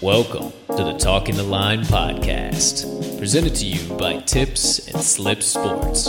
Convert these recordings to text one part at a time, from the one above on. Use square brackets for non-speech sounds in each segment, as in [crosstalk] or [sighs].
Welcome to the Talking the Line podcast, presented to you by Tips and Slip Sports,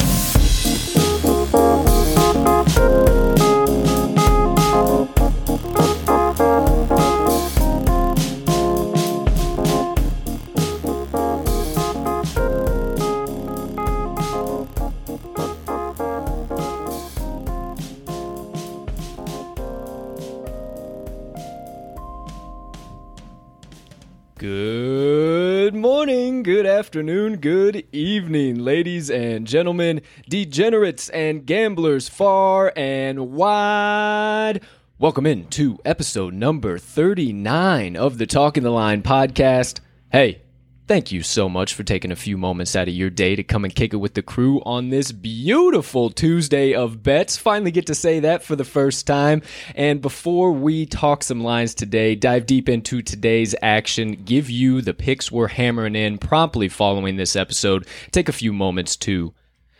Afternoon, good evening, ladies and gentlemen, degenerates and gamblers far and wide. Welcome in to episode number 39 of the Talking the Line podcast. Hey, thank you so much for taking a few moments out of your day to come and kick it with the crew on this beautiful Tuesday of bets. Finally get to say that for the first time. And before we talk some lines today, dive deep into today's action, give you the picks we're hammering in promptly following this episode, take a few moments to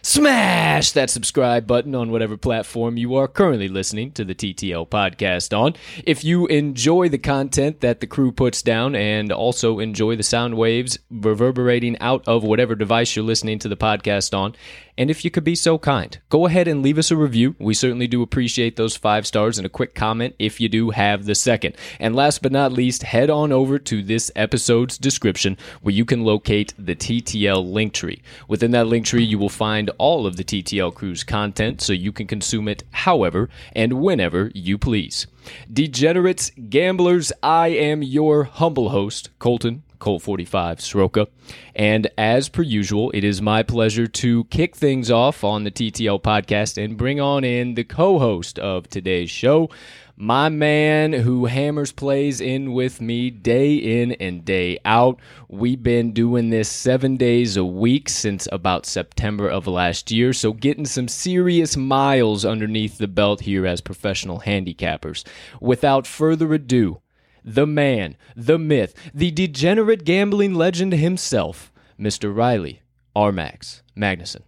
Smash that subscribe button on whatever platform you are currently listening to the TTL podcast on. If you enjoy the content that the crew puts down and also enjoy the sound waves reverberating out of whatever device you're listening to the podcast on, and if you could be so kind, go ahead and leave us a review. We certainly do appreciate those five stars and a quick comment if you do have the second. And last but not least, head on over to this episode's description where you can locate the TTL link tree. Within that link tree, you will find all of the TTL crew's content so you can consume it however and whenever you please. Degenerates, gamblers, I am your humble host, Colton Colt 45 Soroka. And as per usual, it is my pleasure to kick things off on the TTL podcast and bring on in the co host of today's show, my man who hammers plays in with me day in and day out. We've been doing this seven days a week since about September of last year, so getting some serious miles underneath the belt here as professional handicappers. Without further ado, the man, the myth, the degenerate gambling legend himself, Mr. Riley Armax Magnuson.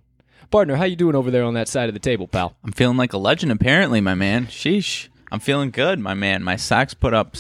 Partner, how you doing over there on that side of the table, pal? I'm feeling like a legend, apparently, my man. Sheesh. I'm feeling good, my man. My Sox put up,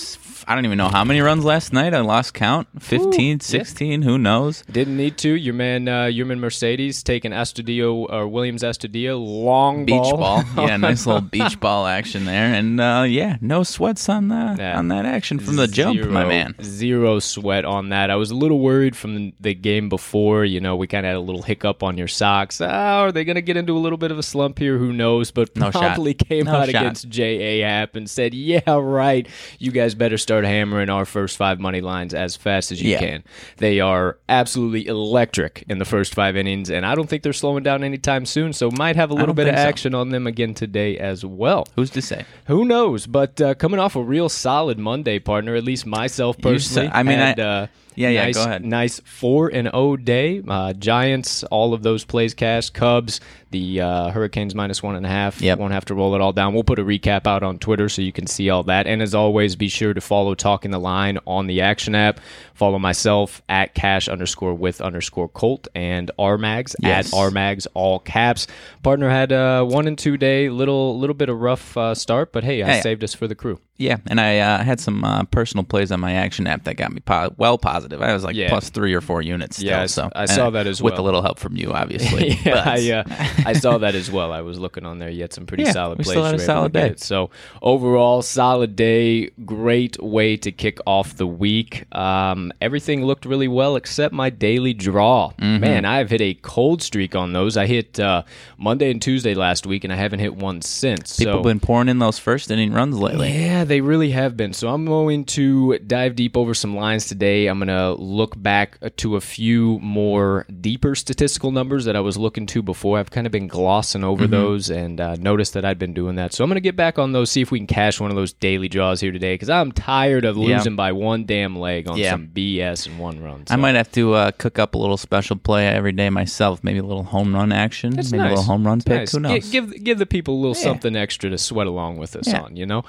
I don't even know how many runs last night. I lost count 15, Ooh, 16, yeah. who knows? Didn't need to. Your man, uh, your man Mercedes taking Astudillo or Willians Astudillo long beach ball. ball. [laughs] yeah, nice little beach ball action there. And uh, yeah, no sweats on that, yeah. on that action from the jump, zero, my man. Zero sweat on that. I was a little worried from the game before. You know, we kind of had a little hiccup on your Sox. Oh, are they going to get into a little bit of a slump here? Who knows? But no promptly shot. came no out shot. against J.A. And said, "Yeah, right. You guys better start hammering our first five money lines as fast as you yeah. can. They are absolutely electric in the first five innings, and I don't think they're slowing down anytime soon. So might have a little bit of action so. on them again today as well. Who's to say? Who knows? But uh, coming off a real solid Monday, partner. At least myself personally. Said, I mean, had, I, uh, yeah, yeah. Nice, go ahead. Nice four and O day. Uh, Giants, all of those plays cash. Cubs, the uh, Hurricanes minus one and a half. Yep. Won't have to roll it all down. We'll put a recap out on Twitter so you can see all that. And as always, be sure to follow Talking the Line on the Action app. Follow myself at cash underscore with underscore Colt and Rmags yes. at Rmags all caps. Partner had a one and two day little little bit of rough uh, start, but hey, I Hey. saved us for the crew. Yeah, and I uh, had some uh, personal plays on my action app that got me po- well positive. I was like Yeah. plus three or four units. Still, Yeah, I so I saw and that as well with a little help from you, obviously. [laughs] yeah, I, uh, [laughs] I saw that as well. I was looking on there. You had some pretty Yeah, solid we plays. still had a solid day. it. So overall, solid day. Great way to kick off the week. Um, everything looked really well except my daily draw. Mm-hmm. Man, I've hit a cold streak on those. I hit uh, Monday and Tuesday last week, and I haven't hit one since. People so been pouring in those first inning runs lately. yeah, Yeah, they really have been. So I'm going to dive deep over some lines today. I'm going to look back to a few more deeper statistical numbers that I was looking to before. I've kind of been glossing over those and uh, noticed that I'd been doing that. So I'm going to get back on those, see if we can cash one of those daily draws here today because I'm tired of Yeah. losing by one damn leg on Yeah. some BS and one run. I might have to uh, cook up a little special play every day myself. Maybe a little home run action. It's maybe a little home run It's pick. nice. Who knows? Give, give the people a little Yeah. something extra to sweat along with us Yeah. on, you know?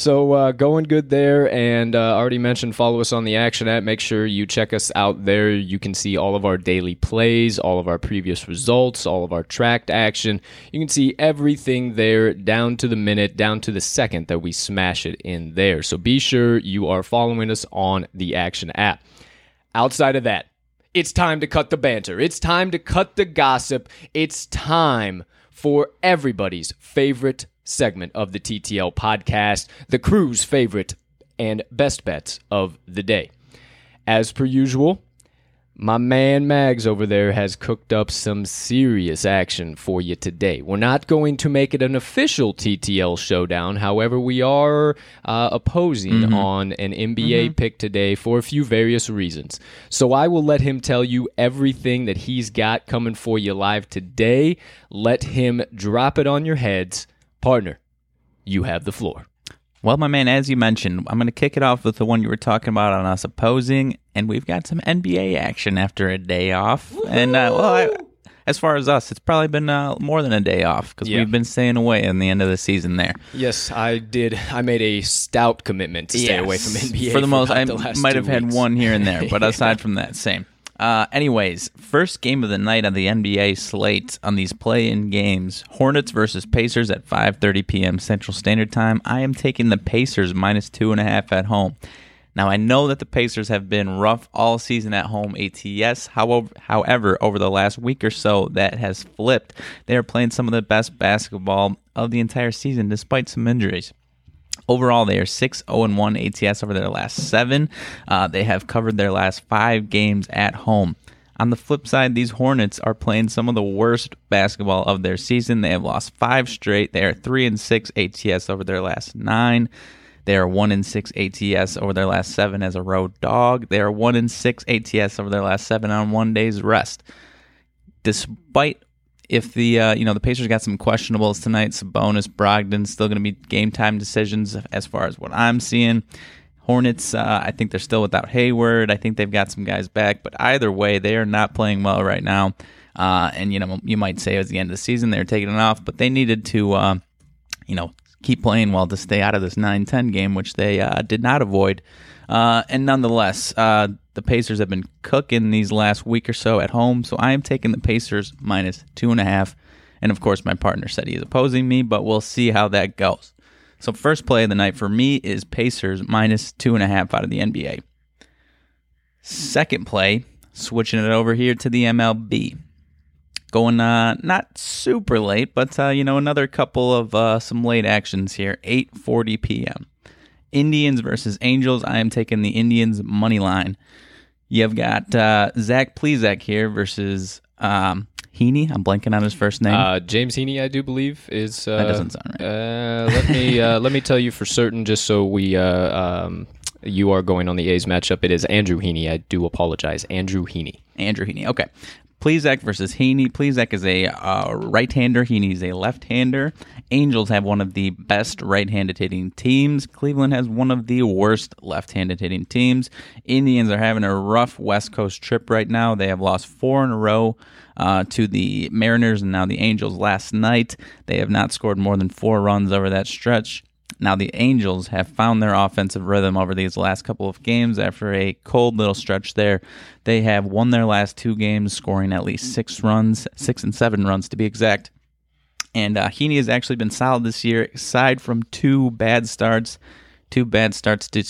So uh, going good there. And uh, already mentioned, follow us on the Action app. Make sure you check us out there. You can see all of our daily plays, all of our previous results, all of our tracked action. You can see everything there down to the minute, down to the second that we smash it in there. So be sure you are following us on the Action app. Outside of that, it's time to cut the banter. It's time to cut the gossip. It's time for everybody's favorite segment of the TTL podcast, the crew's favorite and best bets of the day. As per usual, my man Mags over there has cooked up some serious action for you today. We're not going to make it an official TTL showdown. However, we are uh, opposing on an NBA pick today for a few various reasons. So I will let him tell you everything that he's got coming for you live today. Let him drop it on your heads. Partner, you have the floor. Well, my man, as you mentioned, I'm going to kick it off with the one you were talking about on us opposing, and we've got some NBA action after a day off. And uh, well, I, as far as us, it's probably been uh, more than a day off because Yeah. we've been staying away in the end of the season there. Yes, I did. I made a stout commitment to stay away from Yes. NBA for the most. I the might have had one here and there, but [laughs] aside from that, same. Uh, anyways, first game of the night on the NBA slate on these play-in games: Hornets versus Pacers at 5:30 p.m. Central Standard Time. I am taking the Pacers minus two and a half at home. Now I know that the Pacers have been rough all season at home ATS. However, however, over the last week or so, that has flipped. They are playing some of the best basketball of the entire season, despite some injuries. Overall, they are 6 0 1 ATS over their last seven. Uh, they have covered their last five games at home. On the flip side, these Hornets are playing some of the worst basketball of their season. They have lost five straight. They are 3 and 6 ATS over their last nine. They are 1 and 6 ATS over their last seven as a road dog. They are 1 and 6 ATS over their last seven on one day's rest despite if the uh, you know the Pacers got some questionables tonight, Sabonis, Brogdon still going to be game time decisions as far as what I'm seeing. Hornets, uh, I think they're still without Hayward. I think they've got some guys back, but either way, they are not playing well right now. Uh, and you know, you might say it was the end of the season they're taking it off, but they needed to, uh, you know, keep playing well to stay out of this 9-10 game, which they uh, did not avoid. Uh, and nonetheless, uh, the Pacers have been cooking these last week or so at home, so I am taking the Pacers minus two and a half. And of course, my partner said he is opposing me, but we'll see how that goes. So, first play of the night for me is Pacers minus two and a half out of the NBA. Second play, switching it over here to the MLB. Going uh, not super late, but uh, you know another couple of uh, some late actions here. 8:40 p.m. Indians versus Angels. I am taking the Indians money line. You've got uh, Zach Plesac here versus um, Heaney. I'm blanking on his first name. Uh, James Heaney, I do believe, is. Uh, That doesn't sound right. Uh, let me uh, [laughs] let me tell you for certain, just so we. Uh, um, you are going on the A's matchup. It is Andrew Heaney. I do apologize, Andrew Heaney. Andrew Heaney. Okay. Plesac versus Heaney. Plesac is a uh, right-hander. Heaney's a left-hander. Angels have one of the best right-handed hitting teams. Cleveland has one of the worst left-handed hitting teams. Indians are having a rough West Coast trip right now. They have lost four in a row uh, to the Mariners and now the Angels last night. They have not scored more than four runs over that stretch. Now, the Angels have found their offensive rhythm over these last couple of games after a cold little stretch there. They have won their last two games, scoring at least six runs, six and seven runs to be exact. And uh, Heaney has actually been solid this year, aside from two bad starts, two bad starts to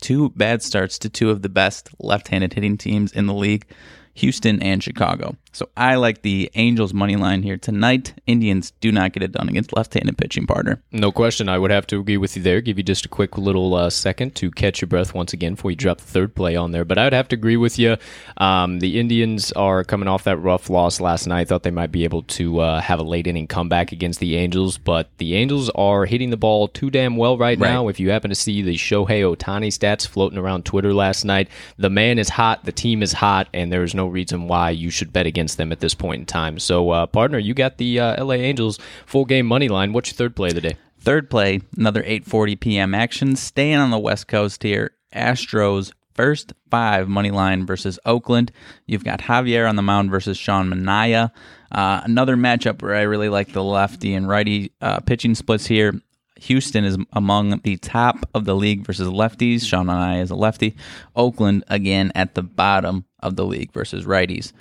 two bad starts to two of the best left-handed hitting teams in the league, Houston and Chicago. So I like the Angels money line here tonight. Indians do not get it done against left-handed pitching partner. No question. I would have to agree with you there. Give you just a quick little uh, second to catch your breath once again before you drop the third play on there. But I would have to agree with you. Um, the Indians are coming off that rough loss last night. Thought they might be able to uh, have a late inning comeback against the Angels, but the Angels are hitting the ball too damn well right, Right. now. If you happen to see the Shohei Ohtani stats floating around Twitter last night, the man is hot, the team is hot, and there is no reason why you should bet against them at this point in time. So, uh, partner, you got the uh, LA Angels full game money line. What's your third play of the day? Third play, another 8:40 p.m. action. Staying on the West Coast here, Astros first five money line versus Oakland. You've got Javier on the mound versus Sean Manaea. Uh, another matchup where I really like the lefty and righty uh, pitching splits here. Houston is among the top of the league versus lefties. Sean Manaea is a lefty. Oakland again at the bottom of the league versus righties.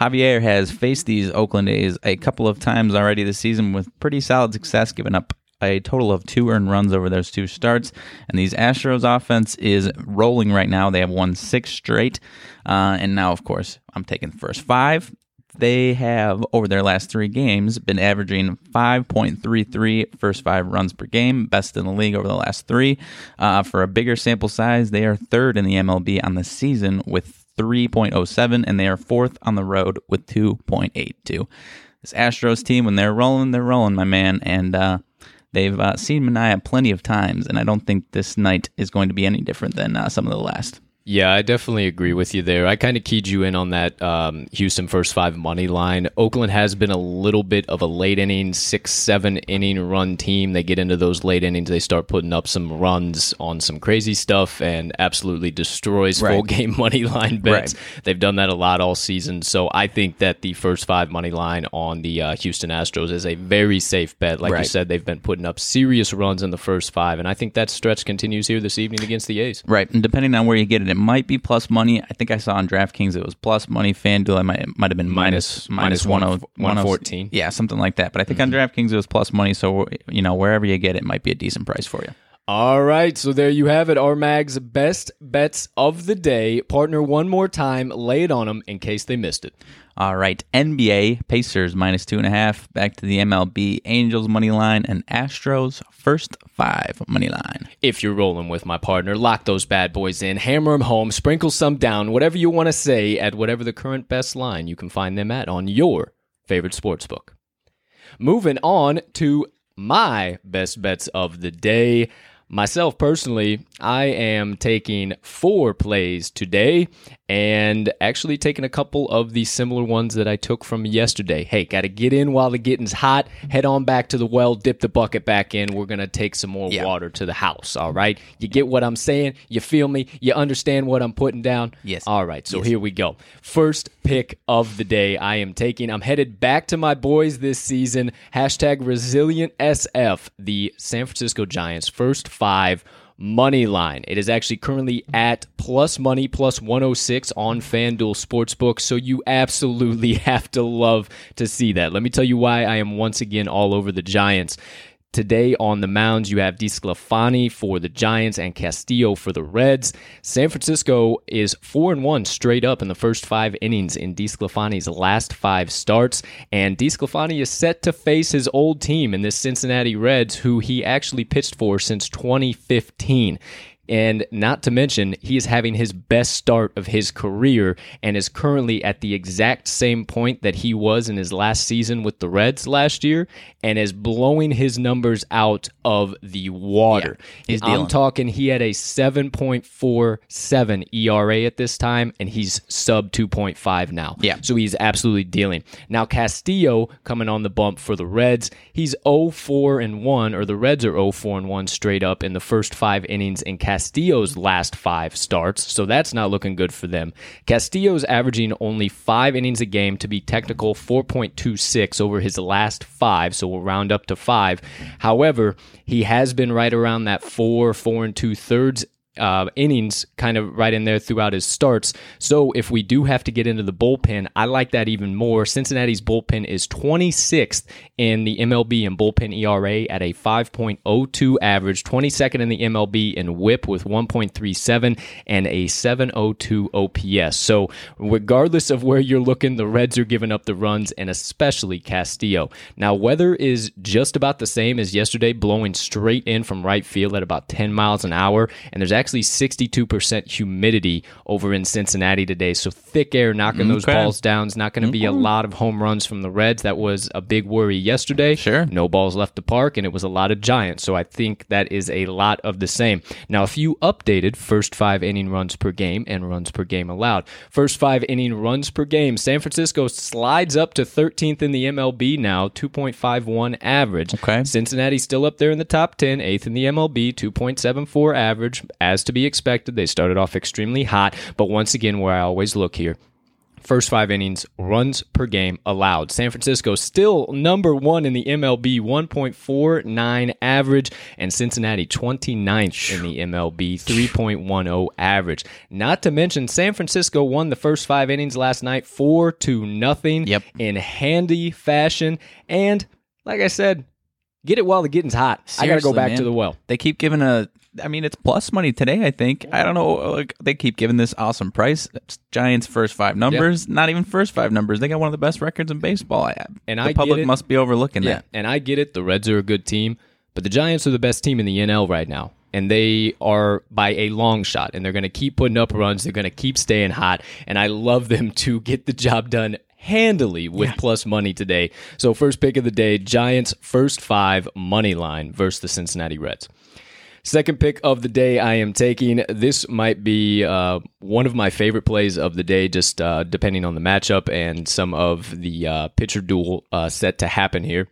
Javier has faced these Oakland A's a couple of times already this season with pretty solid success, giving up a total of two earned runs over those two starts. And these Astros offense is rolling right now. They have won six straight. Uh, and now, of course, I'm taking the first five. They have, over their last three games, been averaging 5.33 first five runs per game, best in the league over the last three. Uh, for a bigger sample size, they are third in the MLB on the season with 3.07, and they are fourth on the road with 2.82. This Astros team, when they're rolling, they're rolling, my man. And uh, they've uh, seen Manaea plenty of times, and I don't think this night is going to be any different than uh, some of the last. Yeah, I definitely agree with you there. I kind of keyed you in on that um, Houston first five money line. Oakland has been a little bit of a late inning, six, seven inning run team. They get into those late innings, they start putting up some runs on some crazy stuff and absolutely destroys Right. full [laughs] game money line bets. Right. They've done that a lot all season. So I think that the first five money line on the uh, Houston Astros is a very safe bet. Like you said, they've been putting up serious runs in the first five. And I think that stretch continues here this evening against the A's. Right, and depending on where you get it, it might be plus money. I think I saw on DraftKings it was plus money. FanDuel, I might it might have been Minus- minus minus one- 114. Yeah, something like that. But I think on mm-hmm. DraftKings it was plus money. So you know wherever you get it, might be a decent price for you. All right, so there you have it. Our Mag's best bets of the day. Partner one more time. Lay it on them in case they missed it. All right, NBA Pacers minus two and a half. Back to the MLB Angels money line and Astros first five money line. If you're rolling with my partner, lock those bad boys in, hammer them home, sprinkle some down, whatever you want to say at whatever the current best line you can find them at on your favorite sports book. Moving on to my best bets of the day. Myself personally, I am taking four plays today and actually taking a couple of the similar ones that I took from yesterday. Hey, got to get in while the getting's hot. Head on back to the well, dip the bucket back in. We're going to take some more Yeah. water to the house. All right. You get what I'm saying? You feel me? You understand what I'm putting down? Yes. All right. So here we go. First pick of the day I am taking. I'm headed back to my boys this season. Hashtag resilient SF, the San Francisco Giants first five money line. It is actually currently at plus money plus 106 on FanDuel Sportsbook. So you absolutely [laughs] have to love to see that. Let me tell you why I am once again all over the Giants. Today on the mounds, you have DeSclafani for the Giants and Castillo for the Reds. San Francisco is 4 and 1 straight up in the first five innings in DeSclafani's last five starts. And DeSclafani is set to face his old team in this Cincinnati Reds, who he actually pitched for since 2015. And not to mention, he is having his best start of his career and is currently at the exact same point that he was in his last season with the Reds last year and is blowing his numbers out of the water. he's I'm talking, he had a 7.47 ERA at this time, and he's sub 2.5 now. Yeah. So he's absolutely dealing. Now, Castillo coming on the bump for the Reds. He's 0 4 and 1, or the Reds are 0 4 and 1 straight up in the first five innings in Castillo's last five starts. So that's not looking good for them. Castillo's averaging only five innings a game to be technical 4.26 over his last five. So we'll round up to five. However, he has been right around that four, four and two thirds uh, innings kind of right in there throughout his starts. So if we do have to get into the bullpen, I like that even more. Cincinnati's bullpen is 26th in the MLB in bullpen ERA at a 5.02 average, 22nd in the MLB in WHIP with 1.37 and a 702 OPS. So regardless of where you're looking, the Reds are giving up the runs and especially Castillo. Now weather is just about the same as yesterday, blowing straight in from right field at about 10 miles an hour, and there's actually 62% humidity over in Cincinnati today. So thick air knocking mm, those balls down is not going to be a mm-hmm. lot of home runs from the Reds. That was a big worry yesterday. Sure. No balls left the park, and it was a lot of Giants. So I think that is a lot of the same. Now, if you updated first five inning runs per game and runs per game allowed, first five inning runs per game, San Francisco slides up to 13th in the MLB now, 2.51 average. Okay. Cincinnati still up there in the top 10, eighth in the MLB, 2.74 average. As to be expected, they started off extremely hot, but once again, where I always look here, first five innings runs per game allowed. San Francisco still number one in the MLB, 1.49 average, and Cincinnati 29th in the MLB, 3.10 average. Not to mention, San Francisco won the first five innings last night, four to nothing Yep. in handy fashion. And like I said, get it while the getting's hot. I got to go back man. to the well. They keep giving a. I mean, it's plus money today. I think. I don't know. Like they keep giving this awesome price. It's Giants first five numbers. Not even first five numbers. They got one of the best records in baseball. I, And the I public must be overlooking Yeah, that. and I get it. The Reds are a good team, but the Giants are the best team in the NL right now. And they are by a long shot, and they're going to keep putting up runs. They're going to keep staying hot, and I love them [laughs] to get the job done handily with plus money today. So, first pick of the day Giants first five money line versus the Cincinnati Reds. Second pick of the day I am taking. This might be uh, one of my favorite plays of the day, just uh, depending on the matchup and some of the uh, pitcher duel uh, set to happen here.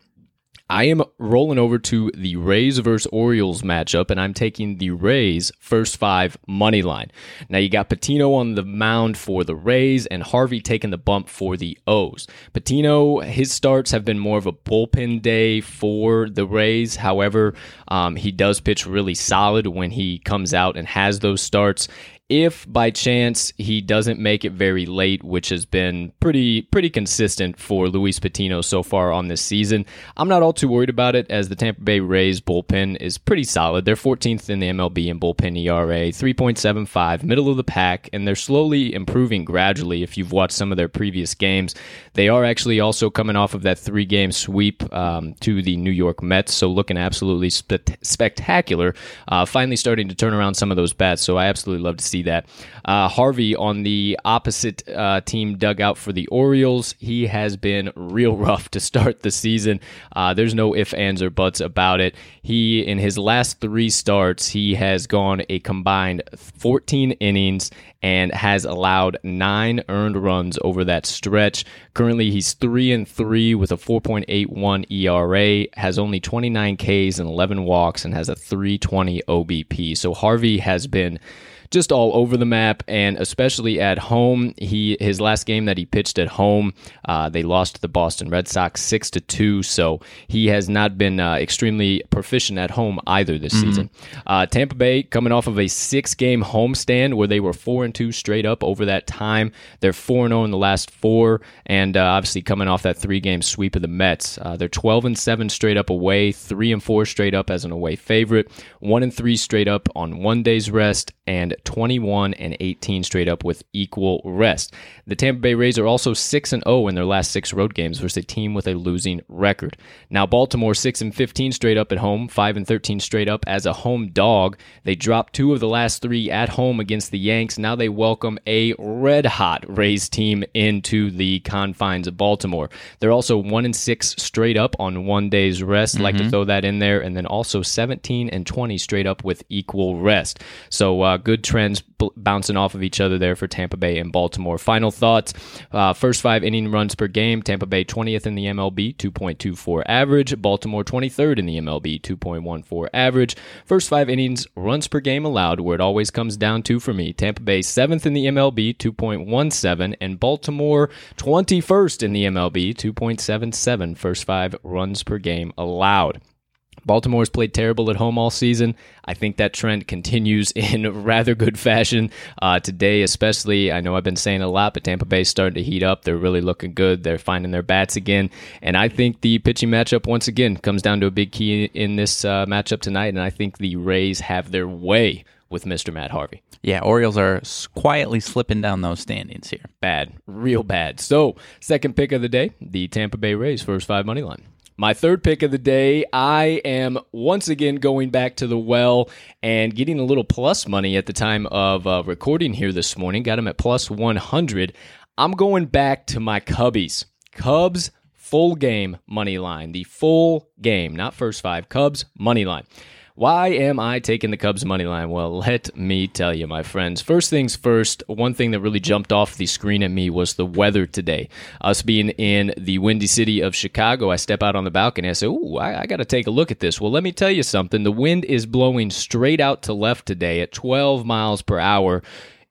I am rolling over to the Rays versus Orioles matchup, and I'm taking the Rays first five money line. Now you got Patino on the mound for the Rays, and Harvey taking the bump for the O's. Patino, his starts have been more of a bullpen day for the Rays. However, um, he does pitch really solid when he comes out and has those starts if by chance he doesn't make it very late, which has been pretty pretty consistent for Luis Patino so far on this season, I'm not all too worried about it as the Tampa Bay Rays bullpen is pretty solid. They're 14th in the MLB in bullpen ERA, 3.75, middle of the pack, and they're slowly improving gradually. If you've watched some of their previous games, they are actually also coming off of that three game sweep um, to the New York Mets, so looking absolutely spe- spectacular. Uh, finally starting to turn around some of those bats, so I absolutely love to see that. Uh, Harvey on the opposite uh, team dugout for the Orioles, he has been real [laughs] rough to start the season. Uh, there's no ifs, ands, or buts about it. He, in his last three starts, he has gone a combined 14 innings and has allowed nine earned runs over that stretch. Currently, he's three and three with a 4.81 ERA, has only 29 Ks and 11 walks, and has a 320 OBP. So Harvey has been just all over the map, and especially at home. He his last game that he pitched at home, uh, they lost to the Boston Red Sox six to two. So he has not been uh, extremely proficient at home either this season. Uh, Tampa Bay coming off of a six game homestand where they were four and two straight up over that time. They're four and zero in the last four, and uh, obviously coming off that three game sweep of the Mets. Uh, they're twelve and seven straight up away, three and four straight up as an away favorite, one and three straight up on one day's rest, and 21 and 18 straight up with equal rest. The Tampa Bay Rays are also 6 and 0 in their last 6 road games versus a team with a losing record. Now Baltimore 6 and 15 straight up at home, 5 and 13 straight up as a home dog. They dropped 2 of the last 3 at home against the Yanks. Now they welcome a red hot Rays team into the confines of Baltimore. They're also 1 and 6 straight up on one day's rest. Like to throw that in there and then also 17 and 20 straight up with equal rest. So uh, good trends b- bouncing off of each other there for Tampa Bay and Baltimore. Final thoughts: uh, first five inning runs per game. Tampa Bay 20th in the MLB, 2.24 average. Baltimore 23rd in the MLB, 2.14 average. First five innings runs per game allowed, where it always comes down to for me. Tampa Bay seventh in the MLB, 2.17, and Baltimore 21st in the MLB, 2.77. First five runs per game allowed. Baltimore's played terrible at home all season. I think that trend continues [laughs] in rather good fashion uh, today, especially. I know I've been saying a lot, but Tampa Bay's starting to heat up. They're really looking good. They're finding their bats again. And I think the pitching matchup, once again, comes down to a big key in this uh, matchup tonight. And I think the Rays have their way with Mr. Matt Harvey. Yeah, Orioles are quietly slipping down those standings here. Bad, real bad. So, second pick of the day, the Tampa Bay Rays, first five money line. My third pick of the day, I am once again going back to the well and getting a little plus money at the time of uh, recording here this morning. Got them at plus 100. I'm going back to my Cubbies. Cubs full game money line. The full game, not first five. Cubs money line. Why am I taking the Cubs money line? Well, let me tell you, my friends. First things first, one thing that really jumped off the screen at me was the weather today. Us being in the windy city of Chicago, I step out on the balcony. I say, Ooh, I, I got to take a look at this. Well, let me tell you something. The wind is blowing straight out to left today at 12 miles per hour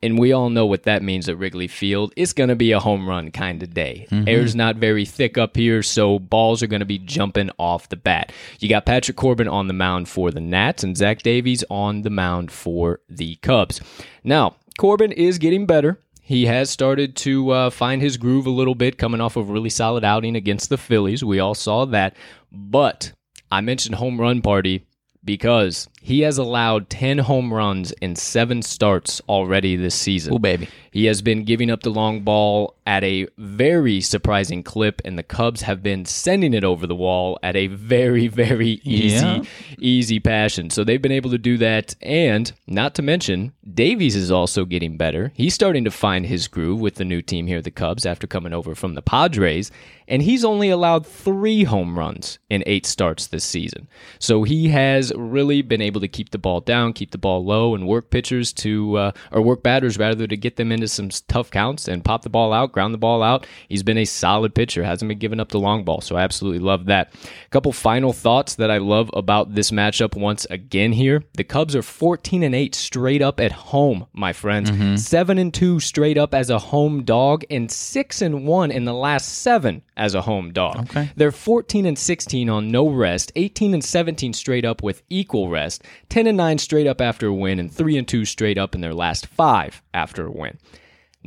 and we all know what that means at Wrigley Field. It's going to be a home run kind of day. Mm-hmm. Air's not very thick up here, so balls are going to be jumping off the bat. You got Patrick Corbin on the mound for the Nats and Zach Davies on the mound for the Cubs. Now, Corbin is getting better. He has started to uh, find his groove a little bit, coming off of a really solid outing against the Phillies. We all saw that. But I mentioned home run party because he has allowed 10 home runs in seven starts already this season. Oh, baby. He has been giving up the long ball at a very surprising clip, and the Cubs have been sending it over the wall at a very, very easy, yeah. easy passion. So they've been able to do that. And not to mention, Davies is also getting better. He's starting to find his groove with the new team here, the Cubs, after coming over from the Padres. And he's only allowed three home runs in eight starts this season. So he has really been able to keep the ball down, keep the ball low, and work pitchers to, uh, or work batters rather, to get them into some tough counts and pop the ball out, ground the ball out. He's been a solid pitcher, hasn't been giving up the long ball. So I absolutely love that. A couple final thoughts that I love about this matchup once again here. The Cubs are 14 and 8 straight up at home, my friends. Mm-hmm. 7 and 2 straight up as a home dog, and 6 and 1 in the last seven as a home dog. Okay. They're 14 and 16 on no rest, 18 and 17 straight up with equal rest, 10 and 9 straight up after a win, and 3 and 2 straight up in their last five after a win.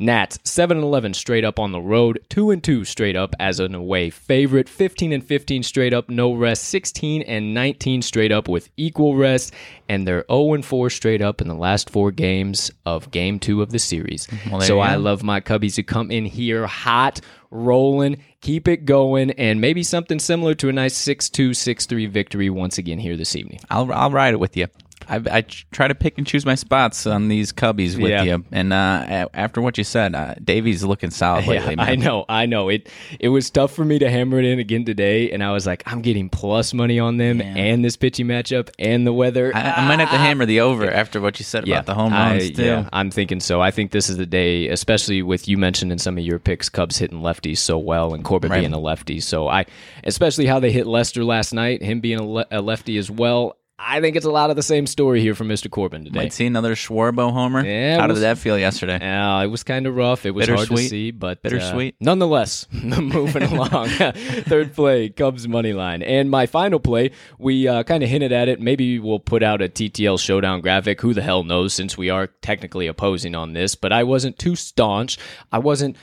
Nats 7 and 11 straight up on the road, 2 and 2 straight up as an away favorite, 15 and 15 straight up no rest, 16 and 19 straight up with equal rest, and they're 0 and 4 straight up in the last 4 games of game 2 of the series. Well, so I love my Cubbies to come in here hot, rolling, keep it going and maybe something similar to a nice 6-2 6-3 victory once again here this evening. I'll I'll ride it with you. I, I try to pick and choose my spots on these cubbies with yeah. you, and uh, after what you said, uh, Davies looking solid lately. Yeah, I know, I know. It it was tough for me to hammer it in again today, and I was like, I'm getting plus money on them and this pitching matchup and the weather. I, I might have to ah. hammer the over after what you said yeah, about the home runs I, too. Yeah, I'm thinking so. I think this is the day, especially with you mentioned in some of your picks, Cubs hitting lefties so well and Corbin right. being a lefty. So I, especially how they hit Lester last night, him being a, le- a lefty as well. I think it's a lot of the same story here from Mr. Corbin today. Might see another Schwarbo homer. Yeah, how was, did that feel yesterday? Yeah, it was kind of rough. It was hard to see, but bittersweet. Uh, nonetheless, [laughs] moving [laughs] along. [laughs] Third play, Cubs money line, and my final play. We uh, kind of hinted at it. Maybe we'll put out a TTL showdown graphic. Who the hell knows? Since we are technically opposing on this, but I wasn't too staunch. I wasn't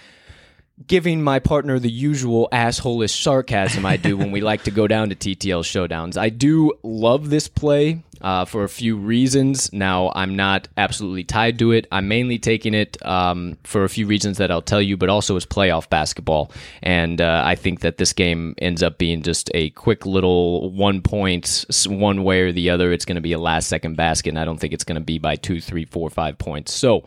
giving my partner the usual assholish sarcasm I do when we like to go down to TTL showdowns. I do love this play uh, for a few reasons. Now, I'm not absolutely tied to it. I'm mainly taking it um, for a few reasons that I'll tell you, but also as playoff basketball. And uh, I think that this game ends up being just a quick little one point, one way or the other. It's going to be a last second basket, and I don't think it's going to be by two, three, four, five points. So,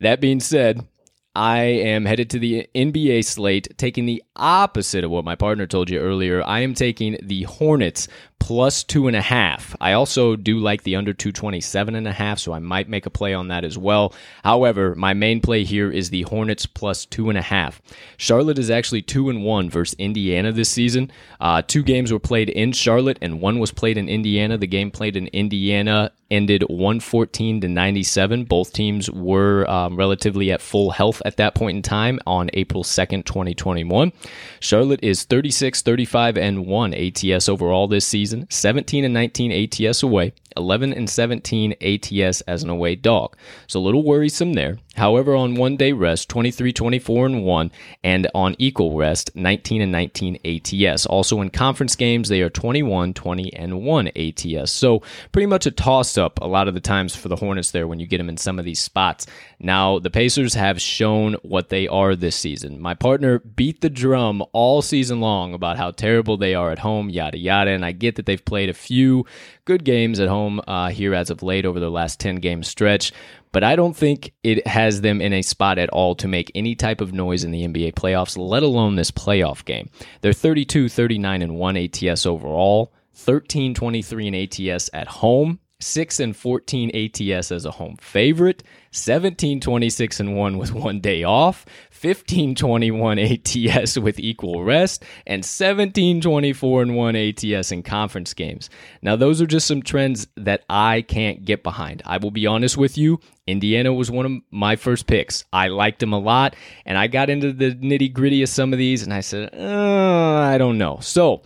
that being said, I am headed to the NBA slate, taking the opposite of what my partner told you earlier. I am taking the Hornets plus two and a half. I also do like the under 227 and a half, so I might make a play on that as well. However, my main play here is the Hornets plus two and a half. Charlotte is actually two and one versus Indiana this season. Uh, two games were played in Charlotte, and one was played in Indiana. The game played in Indiana ended 114 to 97. Both teams were um, relatively at full health at that point in time on April 2nd, 2021. Charlotte is 36, 35, and 1 ATS overall this season, 17 and 19 ATS away. 11 and 17 ATS as an away dog. So a little worrisome there. However, on one day rest, 23, 24 and 1, and on equal rest, 19 and 19 ATS. Also in conference games, they are 21, 20 and 1 ATS. So pretty much a toss up a lot of the times for the Hornets there when you get them in some of these spots. Now, the Pacers have shown what they are this season. My partner beat the drum all season long about how terrible they are at home, yada yada, and I get that they've played a few good games at home uh, here as of late over the last 10 game stretch, but I don't think it has them in a spot at all to make any type of noise in the NBA playoffs, let alone this playoff game. They're 32, 39, and 1 ATS overall, 13, 23, and ATS at home. 6 and 14 ATS as a home favorite, 17 26 and 1 with one day off, 15 21 ATS with equal rest, and 17 24 and 1 ATS in conference games. Now, those are just some trends that I can't get behind. I will be honest with you. Indiana was one of my first picks. I liked him a lot, and I got into the nitty gritty of some of these, and I said, uh, I don't know. So,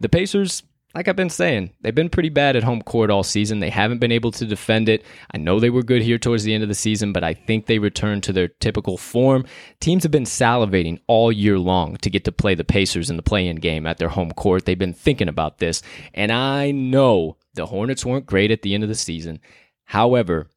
the Pacers like I've been saying, they've been pretty bad at home court all season. They haven't been able to defend it. I know they were good here towards the end of the season, but I think they returned to their typical form. Teams have been salivating all year long to get to play the Pacers in the play in game at their home court. They've been thinking about this. And I know the Hornets weren't great at the end of the season. However,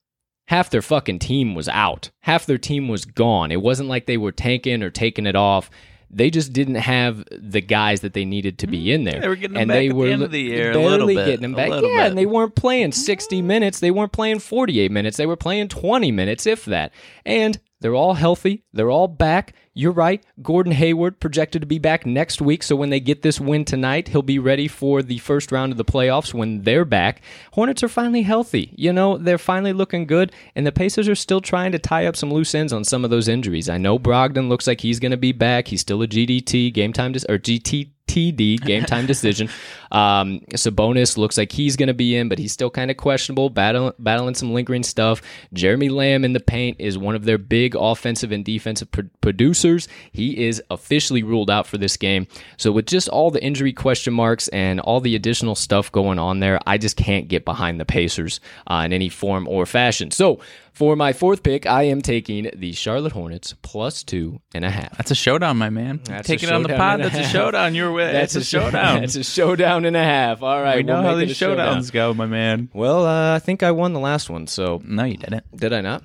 half their fucking team was out. Half their team was gone. It wasn't like they were tanking or taking it off they just didn't have the guys that they needed to be mm-hmm. in there. They were getting them and back they at the were end of the year, barely bit, getting them back. Yeah, bit. and they weren't playing 60 mm. minutes. They weren't playing 48 minutes. They were playing 20 minutes, if that. And they're all healthy. They're all back. You're right. Gordon Hayward projected to be back next week. So when they get this win tonight, he'll be ready for the first round of the playoffs when they're back. Hornets are finally healthy. You know, they're finally looking good. And the Pacers are still trying to tie up some loose ends on some of those injuries. I know Brogdon looks like he's going to be back. He's still a GDT, game time, dis- or GT. TD game time decision. [laughs] Um, Sabonis looks like he's going to be in, but he's still kind of questionable, battle, battling some lingering stuff. Jeremy Lamb in the paint is one of their big offensive and defensive pro- producers. He is officially ruled out for this game. So with just all the injury question marks and all the additional stuff going on there, I just can't get behind the Pacers uh, in any form or fashion. So for my fourth pick, I am taking the Charlotte Hornets plus two and a half. That's a showdown, my man. That's Take it on the pod. and a That's a showdown. You're with. That's a sh- showdown. That's a showdown and a half. All right, we know we'll how these a showdown. showdowns go, my man. Well, uh, I think I won the last one. So No, you didn't. did I not?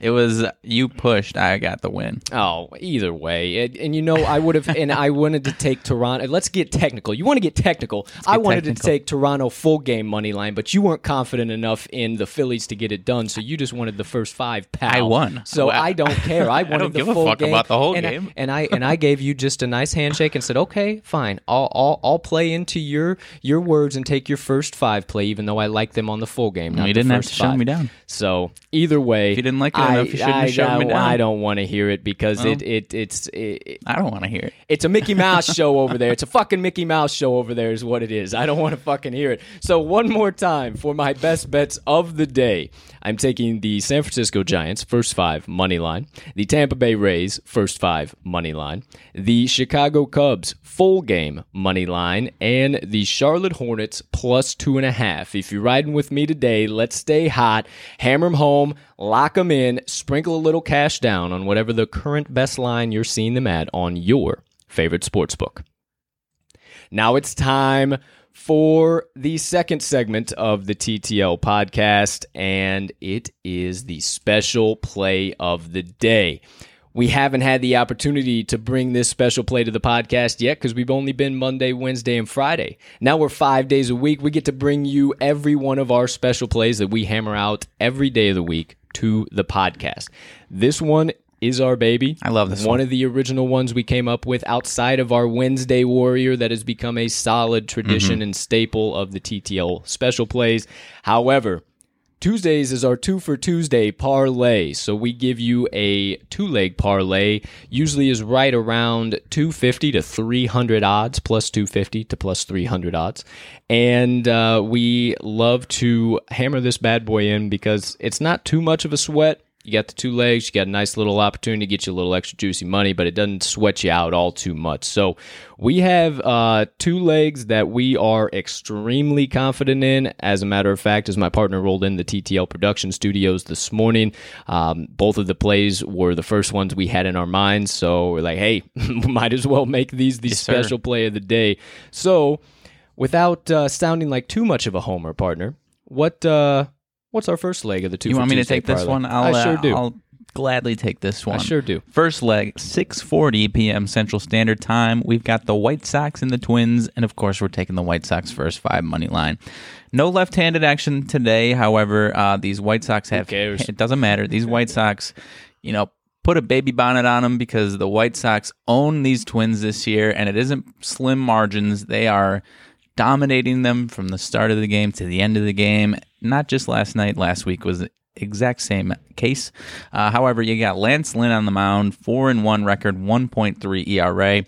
It was you pushed. I got the win. Oh, either way, and, and you know I would have, and I wanted to take Toronto. Let's get technical. You want to get technical? I wanted to take Toronto full game money line, but you weren't confident enough in the Phillies to get it done, so you just wanted the first five. Pal. I won. so I don't care. [laughs] I wanted don't the give a fuck game, about the whole and I- game. and I and I gave you just a nice handshake and said, "Okay, fine. I'll I'll, I'll play into your your words and take your first five play, even though I like them on the full game. Not you didn't have to shut me down. So either way, If you didn't like it enough, I, you shouldn't have I, shut I, me down. I don't want to hear it because it, it it's it, I don't want to hear it. it's a Mickey Mouse show over there. It's a [laughs] fucking Mickey Mouse show over there, is what it is. I don't want to fucking hear it. So, one more time for my best bets of the day. I'm taking the San Francisco Giants, first five, money line. The Tampa Bay Rays, first five, money line. The Chicago Cubs, full game, money line. And the Charlotte Hornets, plus two and a half. If you're riding with me today, let's stay hot. Hammer 'em home, lock 'em in, sprinkle a little cash down on whatever the current best line you're seeing them at on your favorite sports book. Now it's time for the second segment of the TTL podcast, and it is the special play of the day. We haven't had the opportunity to bring this special play to the podcast yet because we've only been Monday, Wednesday, and Friday. Now we're five days a week. We get to bring you every one of our special plays that we hammer out every day of the week to the podcast. This one is our baby. I love this one one. of the original ones we came up with outside of our Wednesday Warrior that has become a solid tradition Mm-hmm. and staple of the TTL special plays. However, Tuesdays is our two for Tuesday parlay. So we give you a two leg parlay, usually is right around 250 to 300 odds, plus 250 to plus 300 odds. And uh, we love to hammer this bad boy in because it's not too much of a sweat. You got the two legs. You got a nice little opportunity to get you a little extra juicy money, but it doesn't sweat you out all too much. So we have uh, two legs that we are extremely confident in. As a matter of fact, as my partner rolled in the TTL production studios this morning, um, both of the plays were the first ones we had in our minds. So we're like, hey, [laughs] might as well make these the Yes, sir. special play of the day. So without uh, sounding like too much of a homer, partner, what uh, what's our first leg of the two? You want me to Tuesday take this one? I'll, I sure uh, do. I'll gladly take this one. I sure do. First leg, 6:40 p.m. Central Standard Time. We've got the White Sox and the Twins, and of course, we're taking the White Sox first five money line. No left-handed action today. However, uh, these White Sox have. cares? [laughs] It doesn't matter. These White Sox, you know. Put a baby bonnet on them because the White Sox own these Twins this year, and it isn't slim margins. They are dominating them from the start of the game to the end of the game. Not just last night. Last week was the exact same case. Uh, however, you got Lance Lynn on the mound, four and one record, 1.3 ERA.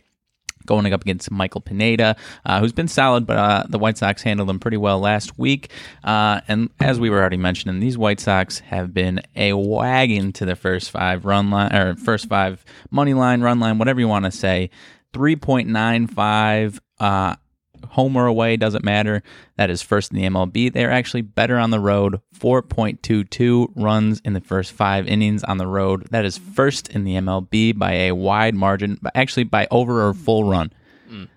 Going up against Michael Pineda, uh, who's been solid, but uh, the White Sox handled him pretty well last week. Uh, and as we were already mentioning, these White Sox have been a wagon to the first five run line or first five money line, run line, whatever you want to say. 3.95 uh, home or away doesn't matter. That is first in the MLB. They're actually better on the road. 4.22 runs in the first five innings on the road. That is first in the MLB by a wide margin, but actually by over or full run.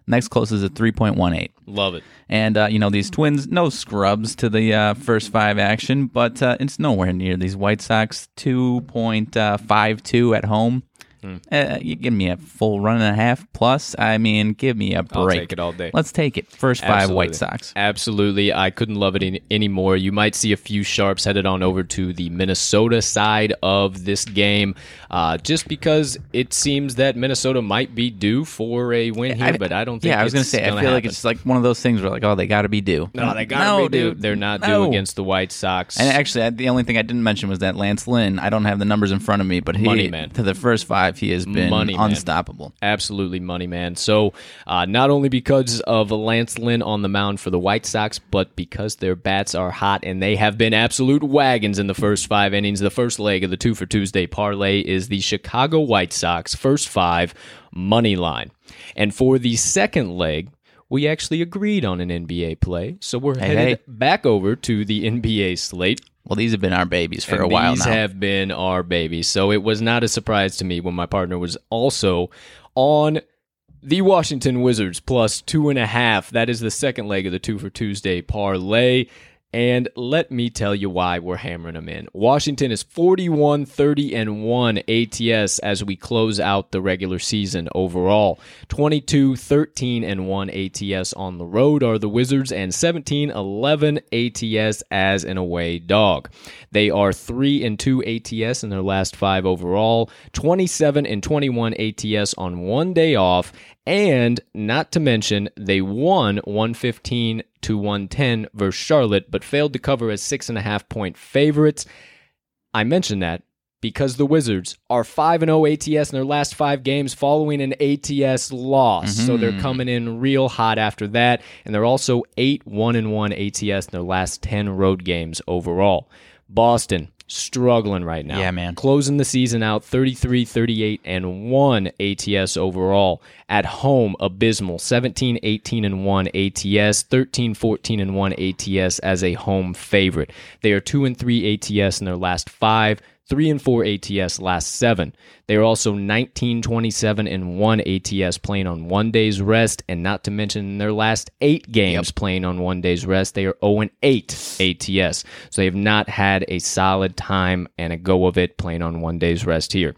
Next closest is a 3.18. Love it. And, uh, you know, these twins, no scrubs to the uh, first five action, but uh, it's nowhere near these White Sox. 2.52 at home. Uh, you give me a full run and a half plus. I mean, give me a break. I'll take it all day. Let's take it. First five White Absolutely. Sox. Absolutely. I couldn't love it any, anymore. You might see a few sharps headed on over to the Minnesota side of this game uh, just because it seems that Minnesota might be due for a win here, but I don't think Yeah, I was going gonna say. I feel like it's like one of those things where like, oh, they got to be due. No, they got to no, be due. dude. They're not No. due against the White Sox. And actually, I- the only thing I didn't mention was that Lance Lynn. I don't have the numbers in front of me, but he Money man. to the first five, he has been Money man. unstoppable. Absolutely money, man. So, uh, not only because of Lance Lynn on the mound for the White Sox, but because their bats are hot and they have been absolute wagons in the first five innings. The first leg of the two for Tuesday parlay is the Chicago White Sox first five money line. And for the second leg, we actually agreed on an NBA play. So, we're headed hey. back over to the NBA slate. Well, these have been our babies for And a while these now. have been our babies. So it was not a surprise to me when my partner was also on the Washington Wizards plus two and a half. That is the second leg of the two for Tuesday parlay. And let me tell you why we're hammering them in. Washington is 41 30 and 1 ATS as we close out the regular season overall. 22 13 and 1 ATS on the road are the Wizards and 17 11 ATS as an away dog. They are 3 and 2 ATS in their last 5 overall, 27 and 21 ATS on one day off, and not to mention they won 115 to 110 versus Charlotte, but failed to cover as six and a half point favorites. I mention that because the Wizards are 5 and 0 ATS in their last 5 games following an ATS loss. So they're mm-hmm. coming in real hot after that and they're also 8 1 and 1 ATS in their last 10 road games overall. Boston struggling right now. Yeah, man. Closing the season out 33 38 and 1 ATS overall. At home, abysmal 17 18 and 1 ATS, 13 14 and 1 ATS as a home favorite. They are 2 and 3 ATS in their last 5. 3 and 4 ATS last 7. They are also 19 27 and 1 ATS playing on 1 day's rest and not to mention in their last 8 games playing on 1 day's rest they are 0 and 8 ATS. So they have not had a solid time and a go of it playing on 1 day's rest here.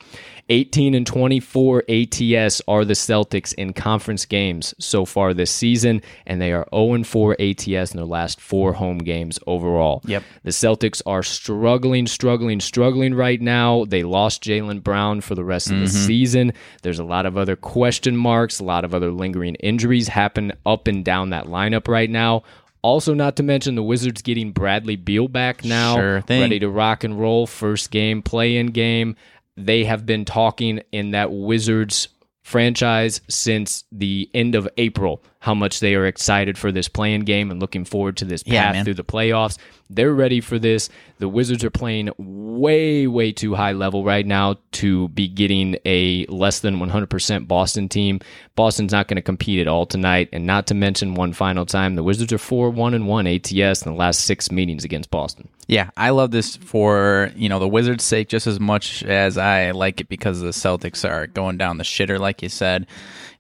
18 and 24 ATS are the Celtics in conference games so far this season, and they are 0 and 4 ATS in their last four home games overall. Yep. The Celtics are struggling, struggling, struggling right now. They lost Jaylen Brown for the rest of the mm-hmm. season. There's a lot of other question marks, a lot of other lingering injuries happen up and down that lineup right now. Also, not to mention the Wizards getting Bradley Beal back now, Sure thing. ready to rock and roll. First game, play in game. They have been talking in that Wizards franchise since the end of April how much they are excited for this playing game and looking forward to this path Yeah, through the playoffs. They're ready for this. The Wizards are playing way, way too high level right now to be getting a less than 100% Boston team. Boston's not going to compete at all tonight. And not to mention one final time, the Wizards are 4 1 and 1 ATS in the last six meetings against Boston. Yeah, I love this for you know the Wizards' sake just as much as I like it because the Celtics are going down the shitter, like you said.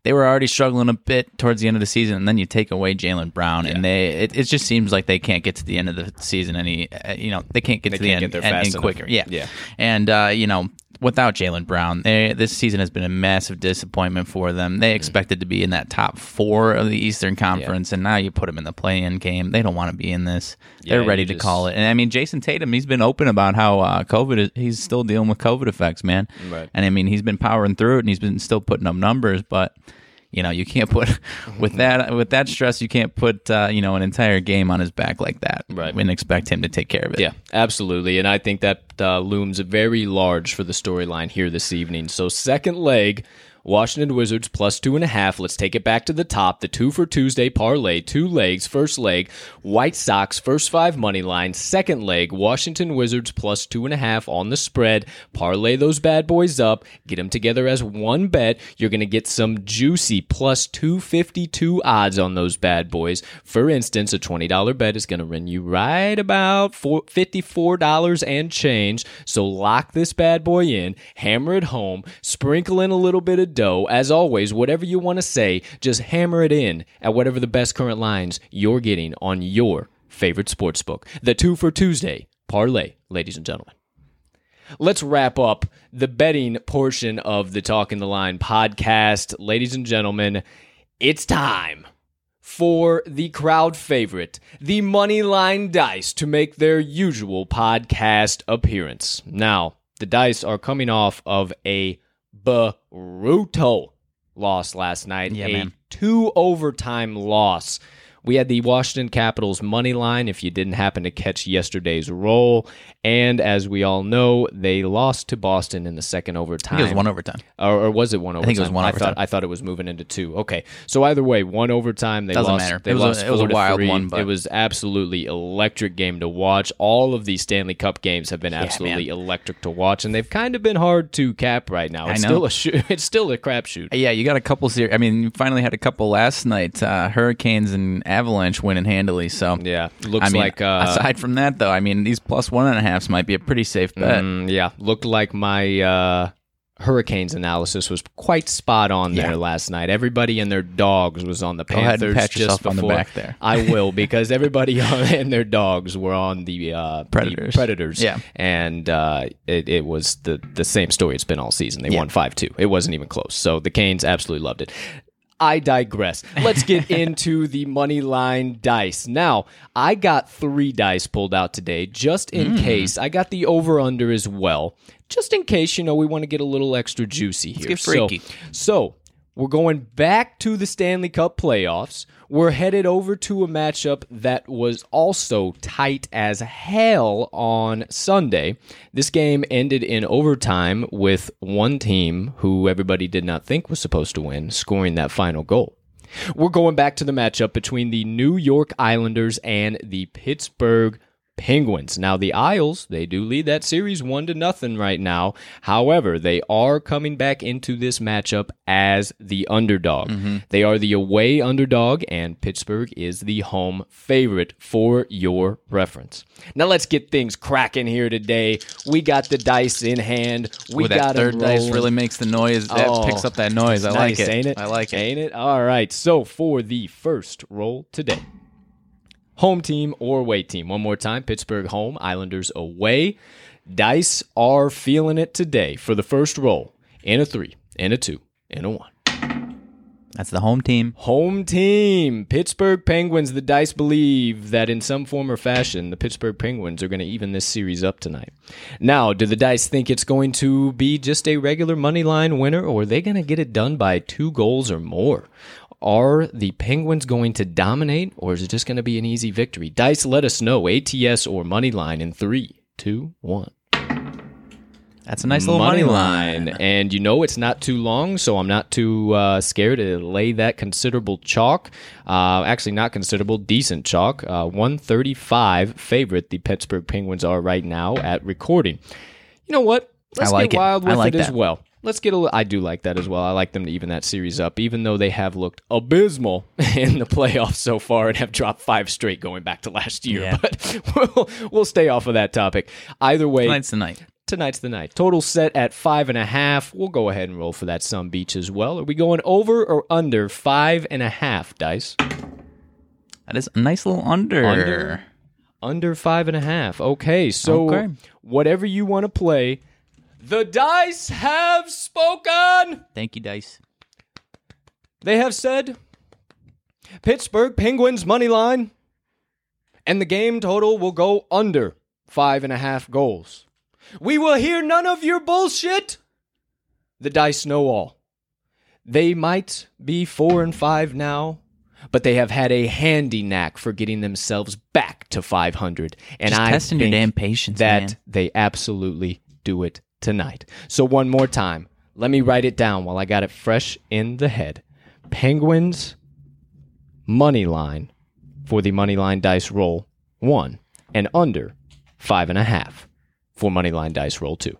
They were already struggling a bit towards the end of the season, and then you take away Jaylen Brown, and they it, it just seems like they can't get to the end of the season any. Uh, you know, they can't get to the can't end get there fast and quicker. Yeah, Yeah. and uh, you know. Without Jaylen Brown, they, this season has been a massive disappointment for them. Mm-hmm. They expected to be in that top four of the Eastern Conference, and now you put them in the play-in game. They don't want to be in this. They're Yeah, ready to just- call it. And I mean, Jayson Tatum, he's been open about how uh, COVID, is, he's still dealing with COVID effects, man. Right. And I mean, he's been powering through it, and he's been still putting up numbers, but. You know, you can't put [laughs] with that with that stress. You can't put uh, you know an entire game on his back like that, Right. And expect him to take care of it. Yeah, absolutely. And I think that uh, looms very large for the storyline here this evening. So, second leg, Washington Wizards plus two and a half. Let's take it back to the top. The two for Tuesday parlay, two legs. First leg, White Sox, first five money line. Second leg, Washington Wizards plus two and a half on the spread. Parlay those bad boys up, get them together as one bet. You're going to get some juicy plus 252 odds on those bad boys. For instance, a $20 bet is going to run you right about four- $54 and change. So lock this bad boy in, hammer it home, sprinkle in a little bit of dough. As always, whatever you want to say, just hammer it in at whatever the best current lines you're getting on your favorite sports book. The two for Tuesday parlay, ladies and gentlemen. Let's wrap up the betting portion of the Talk in the Line podcast. Ladies and gentlemen, it's time for the crowd favorite, the money line dice, to make their usual podcast appearance. Now, the dice are coming off of a brutal loss last night, Yeah, a man. two overtime loss. We had the Washington Capitals money line if you didn't happen to catch yesterday's roll. And as we all know, they lost to Boston in the second I overtime. think it was one overtime. Or, or was it one overtime? I think it was one I overtime. thought I thought it was moving into two. Okay, so either way, one overtime. They Doesn't lost. matter. They It was a- it was a wild three. one, but- It was absolutely electric game to watch. All of these Stanley Cup games have been absolutely electric to watch, and they've kind of been hard to cap right now. It's know. still a shoot. [laughs] It's still a crapshoot. Yeah, you got a couple. series. I mean, you finally had a couple last night. Uh, Hurricanes and Avalanche winning handily. So Yeah, looks I mean, like uh, aside from that, though, I mean, these plus one and a halfs might be a pretty safe bet. Mm, yeah, looked like my uh, Hurricanes analysis was quite spot on there last night. Everybody and their dogs was on the Panthers just yourself on the back there. I will [laughs] because everybody [laughs] and their dogs were on the uh, the Predators. Predators. Yeah. and uh, it, it was the the same story it's been all season. They Yeah. won five two. It wasn't even close. So the Canes absolutely loved it. I digress. Let's get [laughs] into the money line dice. Now, I got three dice pulled out today just in Mm. case. I got the over under as well. Just in case, you know, we want to get a little extra juicy here. Let's get So- freaky. So, we're going back to the Stanley Cup playoffs. We're headed over to a matchup that was also tight as hell on Sunday. This game ended in overtime with one team who everybody did not think was supposed to win scoring that final goal. We're going back to the matchup between the New York Islanders and the Pittsburgh Penguins. Now the Isles, they do lead that series 1 to nothing right now. However, they are coming back into this matchup as the underdog. Mm-hmm. They are the away underdog and Pittsburgh is the home favorite for your reference. Now let's get things cracking here today. We got the dice in hand. We Ooh, got third dice really makes the noise. That Oh, picks up that noise. I like it. Ain't it? I like it. Ain't it? All right. So for the first roll today, home team or away team. One more time: Pittsburgh home, Islanders away. Dice are feeling it today for the first roll. In a three, in a two, in a one. That's the home team. Home team, Pittsburgh Penguins. The dice believe that in some form or fashion, the Pittsburgh Penguins are going to even this series up tonight. Now, do the dice think it's going to be just a regular money line winner, or are they going to get it done by two goals or more? Are the Penguins going to dominate, or is it just going to be an easy victory? Dice, let us know. ATS or money line in three, two, one. That's a nice little money line. And you know it's not too long, so I'm not too uh, scared to lay that considerable chalk. Uh, actually, not considerable, decent chalk. Uh, 135 favorite the Pittsburgh Penguins are right now at recording. You know what? Let's like get wild I with like it as well. Let's get a li- I do like that as well. I like them to even that series up, even though they have looked abysmal [laughs] in the playoffs so far and have dropped five straight going back to last year. Yeah. But [laughs] we'll, we'll stay off of that topic. Either way, Tonight's the night. tonight's the night. Total set at five and a half. We'll go ahead and roll for that Sun Beach as well. Are we going over or under five and a half, Dice? That is a nice little under. Under? Under five and a half. Okay, so Okay. whatever you want to play, the dice have spoken. Thank you, Dice. They have said Pittsburgh Penguins money line, and the game total will go under five and a half goals. We will hear none of your bullshit. The dice know all. They might be four and five now, but they have had a handy knack for getting themselves back to 500. And Just I testing your damn patience, that man. they absolutely do it tonight. So one more time, let me write it down while I got it fresh in the head. Penguins money line for the money line dice roll one and under five and a half for money line dice roll two.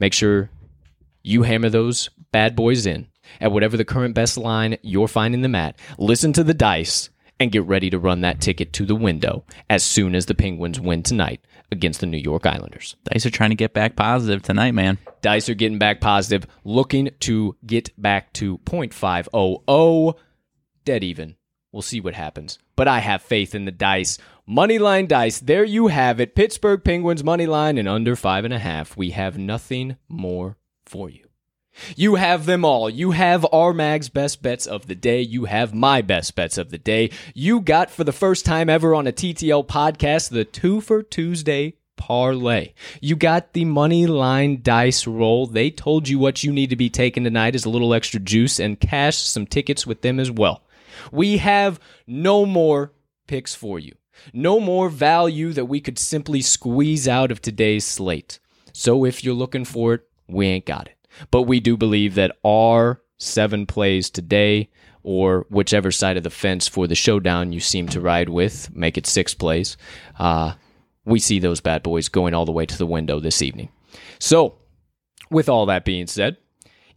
Make sure you hammer those bad boys in at whatever the current best line you're finding them at. Listen to the dice and get ready to run that ticket to the window as soon as the Penguins win tonight against the New York Islanders. Dice are trying to get back positive tonight, man. Dice are getting back positive, looking to get back to 0.500, dead even. We'll see what happens. But I have faith in the dice. Moneyline dice, there you have it. Pittsburgh Penguins money line and under five and a half. We have nothing more for you. You have them all. You have our Mag's best bets of the day. You have my best bets of the day. You got for the first time ever on a TTL podcast the two for Tuesday parlay. You got the money line dice roll. They told you what you need to be taking tonight is a little extra juice and cash some tickets with them as well. We have no more picks for you. No more value that we could simply squeeze out of today's slate. So if you're looking for it, we ain't got it. But we do believe that our seven plays today, or whichever side of the fence for the showdown you seem to ride with, make it six plays. Uh, we see those bad boys going all the way to the window this evening. So, with all that being said,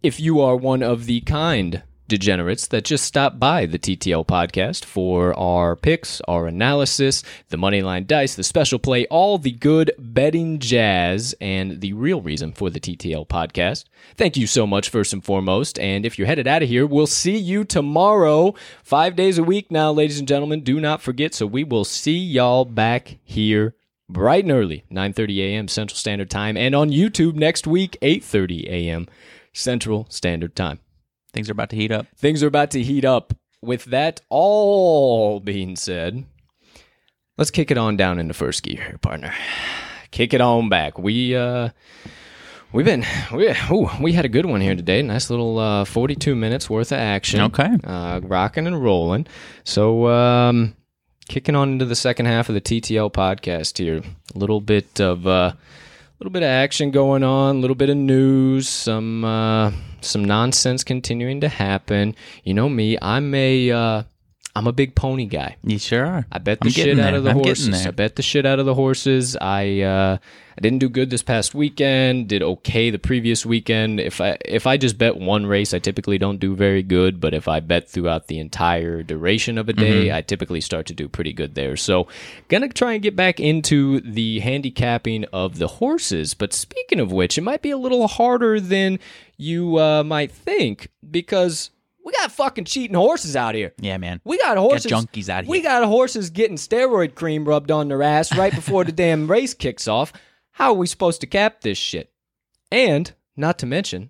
if you are one of the kind degenerates that just stop by the TTL podcast for our picks, our analysis, the moneyline dice, the special play, all the good betting jazz, and the real reason for the TTL podcast, thank you so much, first and foremost. And if you're headed out of here, we'll see you tomorrow, five days a week now, ladies and gentlemen. Do not forget. So we will see y'all back here bright and early 9.30 a.m central standard time and on youtube next week 8.30 a.m central standard time Things are about to heat up. things are about to heat up with that all being said let's kick it on down into first gear partner kick it on back we uh We've been we ooh, we had a good one here today. Nice little uh, 42 minutes worth of action. Okay. uh, rocking and rolling. So, um, kicking on into the second half of the TTL podcast here. A little bit of uh, little bit of action going on, a little bit of news, some uh, some nonsense continuing to happen. You know me, I'm a uh, I'm a big pony guy. You sure are. I bet the I'm shit out of the I'm horses. I bet the shit out of the horses. I uh, I didn't do good this past weekend. Did okay the previous weekend. If I if I just bet one race, I typically don't do very good. But if I bet throughout the entire duration of a day, Mm-hmm. I typically start to do pretty good there. So gonna try and get back into the handicapping of the horses. But speaking of which, it might be a little harder than you uh, might think because we got fucking cheating horses out here. Yeah, man. We got horses. junkies out here. We got horses getting steroid cream rubbed on their ass right before the [laughs] damn race kicks off. How are we supposed to cap this shit? And not to mention,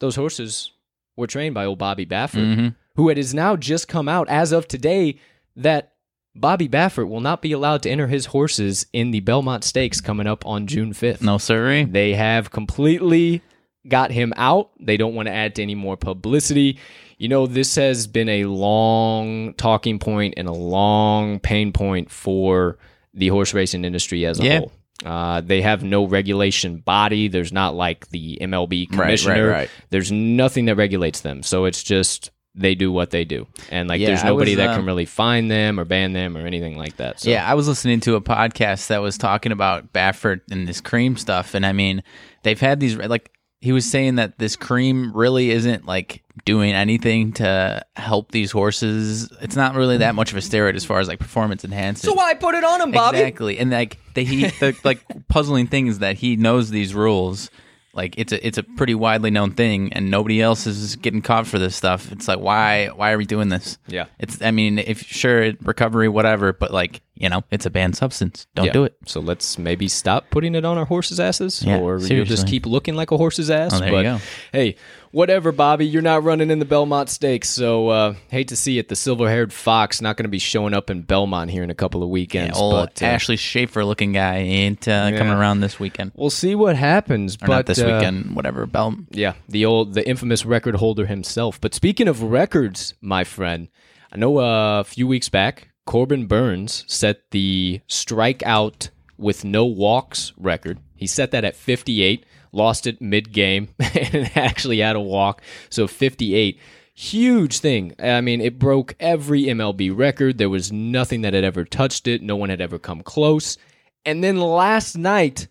those horses were trained by old Bobby Baffert, Mhm. who it has now just come out as of today that Bobby Baffert will not be allowed to enter his horses in the Belmont Stakes coming up on June 5th. No, sirree. They have completely got him out. They don't want to add to any more publicity. You know, this has been a long talking point and a long pain point for the horse racing industry as a Yeah. whole. Uh, they have no regulation body. There's not like the MLB Right, right, commissioner. right. There's nothing that regulates them. So it's just they do what they do, and like Yeah, there's nobody was, that um, can really fine them or ban them or anything like that. So. Yeah, I was listening to a podcast that was talking about Baffert and this cream stuff, and I mean, they've had these like he was saying that this cream really isn't like doing anything to help these horses. It's not really that much of a steroid as far as like performance enhancing. So why put it on him, Bobby? Exactly, and like the he the like puzzling thing is that he knows these rules. Like it's a it's a pretty widely known thing, and nobody else is getting caught for this stuff. It's like why why are we doing this? Yeah. It's I mean if sure recovery whatever, but like you know it's a banned substance. Don't Yeah. do it. So let's maybe stop putting it on our horses' asses, Yeah, or you'll seriously. just keep looking like a horse's oh, ass. Oh, there you but go. hey, whatever, Bobby. You're not running in the Belmont Stakes, so uh, hate to see it. The silver-haired fox not going to be showing up in Belmont here in a couple of Yeah, weekends. old but uh, Ashley Schaefer looking guy ain't uh, coming around this weekend. we'll see what happens. Or but not this uh, weekend, whatever. Bell. Yeah, the old, the infamous record holder himself. But speaking of records, my friend, I know uh, a few weeks back, Corbin Burnes set the strikeout with no walks record. He set that at 58, lost it mid game, [laughs] and actually had a walk. So 58. Huge thing. I mean, it broke every MLB record. There was nothing that had ever touched it. No one had ever come close. And then last night,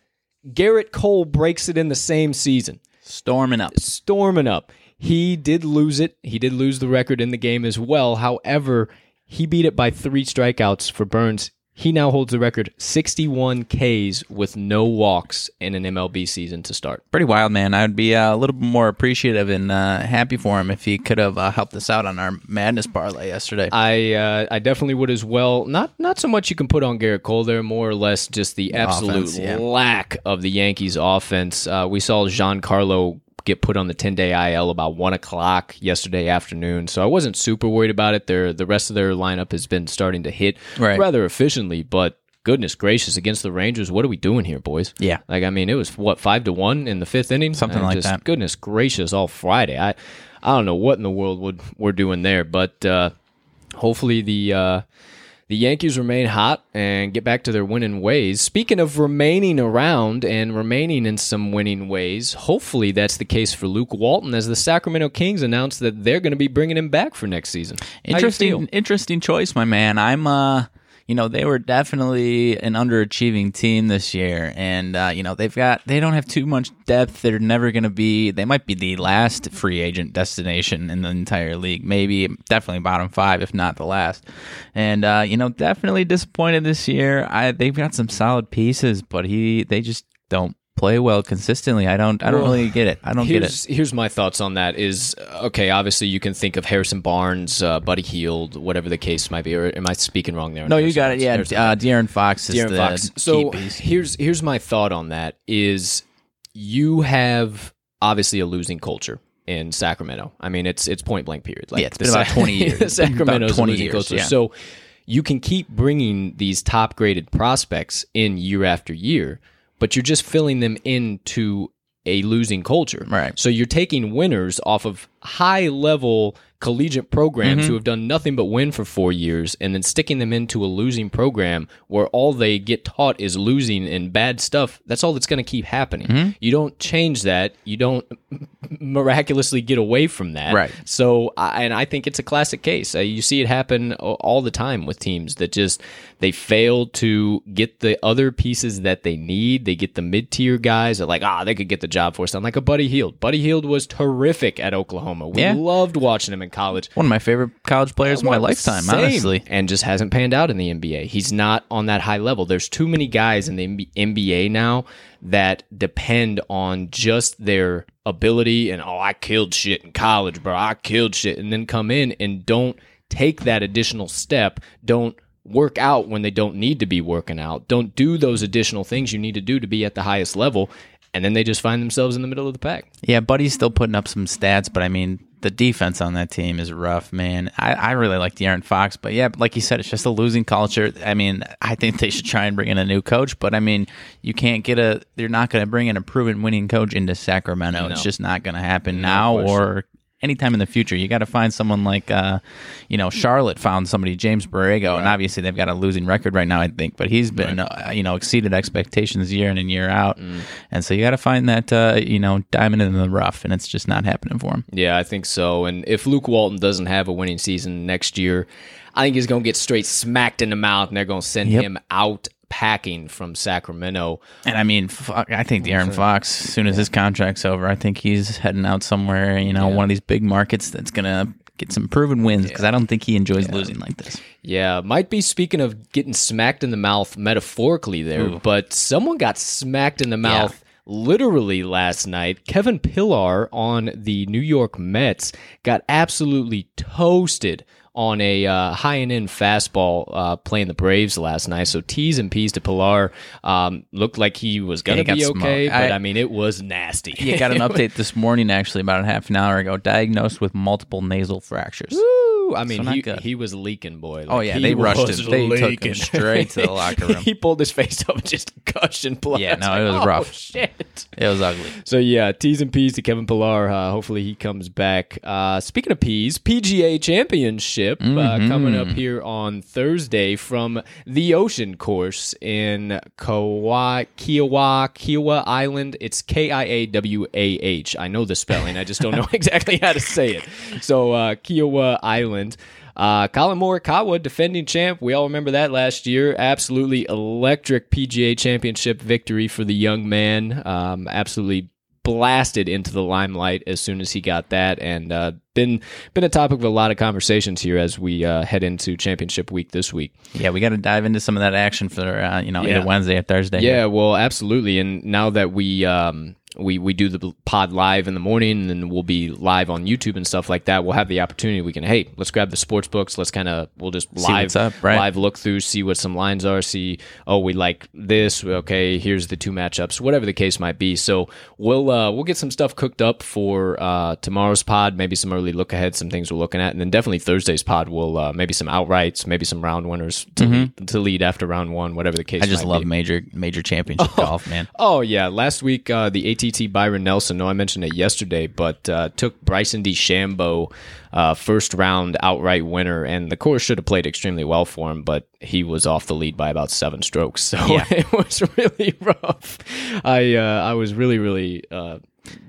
Gerrit Cole breaks it in the same season Storming up. storming up. He did lose it. He did lose the record in the game as well. However, he beat it by three strikeouts for Burnes. He now holds the record 61 Ks with no walks in an MLB season to start. Pretty wild, man. I'd be uh, a little bit more appreciative and uh, happy for him if he could have uh, helped us out on our madness parlay yesterday. I uh, I definitely would as well. Not not so much you can put on Gerrit Cole there, more or less just the absolute offense, yeah. lack of the Yankees offense. Uh, we saw Giancarlo get put on the 10 day IL about one o'clock yesterday afternoon, so I wasn't super worried about it. Their the rest of their lineup has been starting to hit Right. rather efficiently, but goodness gracious, against the Rangers, what are we doing here, boys? Yeah. like I mean, it was what five to one in the fifth inning, Something like just, that. Goodness gracious, all Friday. I I don't know what in the world would we're doing there, but. uh hopefully the uh, the Yankees remain hot and get back to their winning ways. Speaking of remaining around and remaining in some winning ways, hopefully that's the case for Luke Walton as the Sacramento Kings announced that they're going to be bringing him back for next season. How you feel? Interesting, interesting choice, my man. I'm, uh, you know, they were definitely an underachieving team this year, and uh, you know they've got they don't have too much depth. They're never going to be. They might be the last free agent destination in the entire league. Maybe, definitely bottom five, if not the last. And uh, you know, definitely disappointed this year. I they've got some solid pieces, but he they just don't play well consistently. I don't. I don't Well, really get it. I don't get it. Here's, here's my thoughts on that is okay, obviously you can think of Harrison Barnes, uh, Buddy Hield, whatever the case might be, or am I speaking wrong there? No, you got it. Yeah, Harrison uh, De'Aaron Fox is De'Aaron the Fox. So here's here's my thought on that is you have obviously a losing culture in Sacramento. I mean, it's it's point blank period. Like Yeah, it's been about 20 [laughs] years. the It's been about Sacramento's 20 losing years, culture. yeah. So you can keep bringing these top graded prospects in year after year, but you're just filling them into a losing culture. Right. So you're taking winners off of high level collegiate programs Mm-hmm. who have done nothing but win for four years and then sticking them into a losing program where all they get taught is losing and bad stuff. That's all that's going to keep happening. Mm-hmm. You don't change that. You don't [laughs] miraculously get away from that. Right. So, and I think it's a classic case. Uh, you see it happen all the time with teams that just they fail to get the other pieces that they need. They get the mid tier guys that like ah they could get the job for us. I'm like a Buddy Hield. Buddy Hield was terrific at Oklahoma. We Yeah. loved watching him in college. One of my favorite college players of my lifetime, same. honestly. and just hasn't panned out in the NBA. He's not on that high level. There's too many guys in the NBA now that depend on just their ability and oh, I killed shit in college, bro. I killed shit, and then come in and don't take that additional step. Don't work out when they don't need to be working out. Don't do those additional things you need to do to be at the highest level. And then they just find themselves in the middle of the pack. Yeah, Buddy's still putting up some stats, but I mean, the defense on that team is rough, man. I, I really like De'Aaron Fox, but yeah, like you said, it's just a losing culture. I mean, I think they should try and bring in a new coach, but I mean, you can't get a. They're not going to bring in a proven winning coach into Sacramento. It's just not going to happen now question. or anytime in the future. You got to find someone like, uh, you know, Charlotte found somebody, James Borrego, and obviously they've got a losing record right now, I think, but he's been, uh, you know, exceeded expectations year in and year out, Mm. and so you got to find that, uh, you know, diamond in the rough, and it's just not happening for him. Yeah, I think so. And if Luke Walton doesn't have a winning season next year, I think he's going to get straight smacked in the mouth, and they're going to send Yep. him out packing from Sacramento. And I mean, fuck, I think De'Aaron Fox, as soon as his contract's over, I think he's heading out somewhere, you know, one of these big markets that's gonna get some proven wins because I don't think he enjoys losing like this. Yeah, might be speaking of getting smacked in the mouth metaphorically there, but someone got smacked in the mouth literally last night. Kevin Pillar on the New York Mets got absolutely toasted on a uh, high and in fastball uh, playing the Braves last night. So T's and P's to Pillar um, looked like he was going to be okay, smoked. but I- I mean, it was nasty. He got an [laughs] update this morning, actually, about a half an hour ago, diagnosed with multiple nasal fractures. Woo! I mean, So he, he was leaking, boy. Oh, yeah, they rushed him. They took him straight to the [laughs] locker room. he pulled his face up and just [laughs] gushing blood. Yeah, no, it was oh, rough. Shit. It was ugly. So yeah, T's and P's to Kevin Pillar. Uh, hopefully he comes back. Uh, speaking of P's, PGA Championship uh, coming up here on Thursday from the Ocean Course in Kauai, Kiawah, Kiawah Island. It's K I A W A H. I know the spelling. I just don't know [laughs] exactly how to say it. So uh, Kiawah Island. Uh, Collin Morikawa, defending champ. We all remember that last year. Absolutely electric PGA Championship victory for the young man. Um, absolutely blasted into the limelight as soon as he got that, and uh, been been a topic of a lot of conversations here as we uh, head into Championship Week this week. Yeah, we got to dive into some of that action for, uh, you know, Yeah. either Wednesday or Thursday. Yeah, well, absolutely. And now that we um, we we do the pod live in the morning, and then we'll be live on YouTube and stuff like that. We'll have the opportunity. We can hey, let's grab the sports books. Let's kind of we'll just live up, right. live look through, see what some lines are. See, oh, we like this. Okay, here's the two matchups. Whatever the case might be. So we'll uh, we'll get some stuff cooked up for uh, tomorrow's pod. Maybe some early look ahead, some things we're looking at, and then definitely Thursday's pod. will uh, maybe some outrights, maybe some round winners to lead, to lead after round one. Whatever the case. Mm-hmm. I just love be. major major championship [laughs] golf, man. Oh yeah, last week uh, the ATT Byron Nelson. No, I mentioned it yesterday, but uh, took Bryson DeChambeau, uh, first round outright winner, and the course should have played extremely well for him, but he was off the lead by about seven strokes, [laughs] so Yeah. [laughs] it was really rough. I uh, I was really really uh,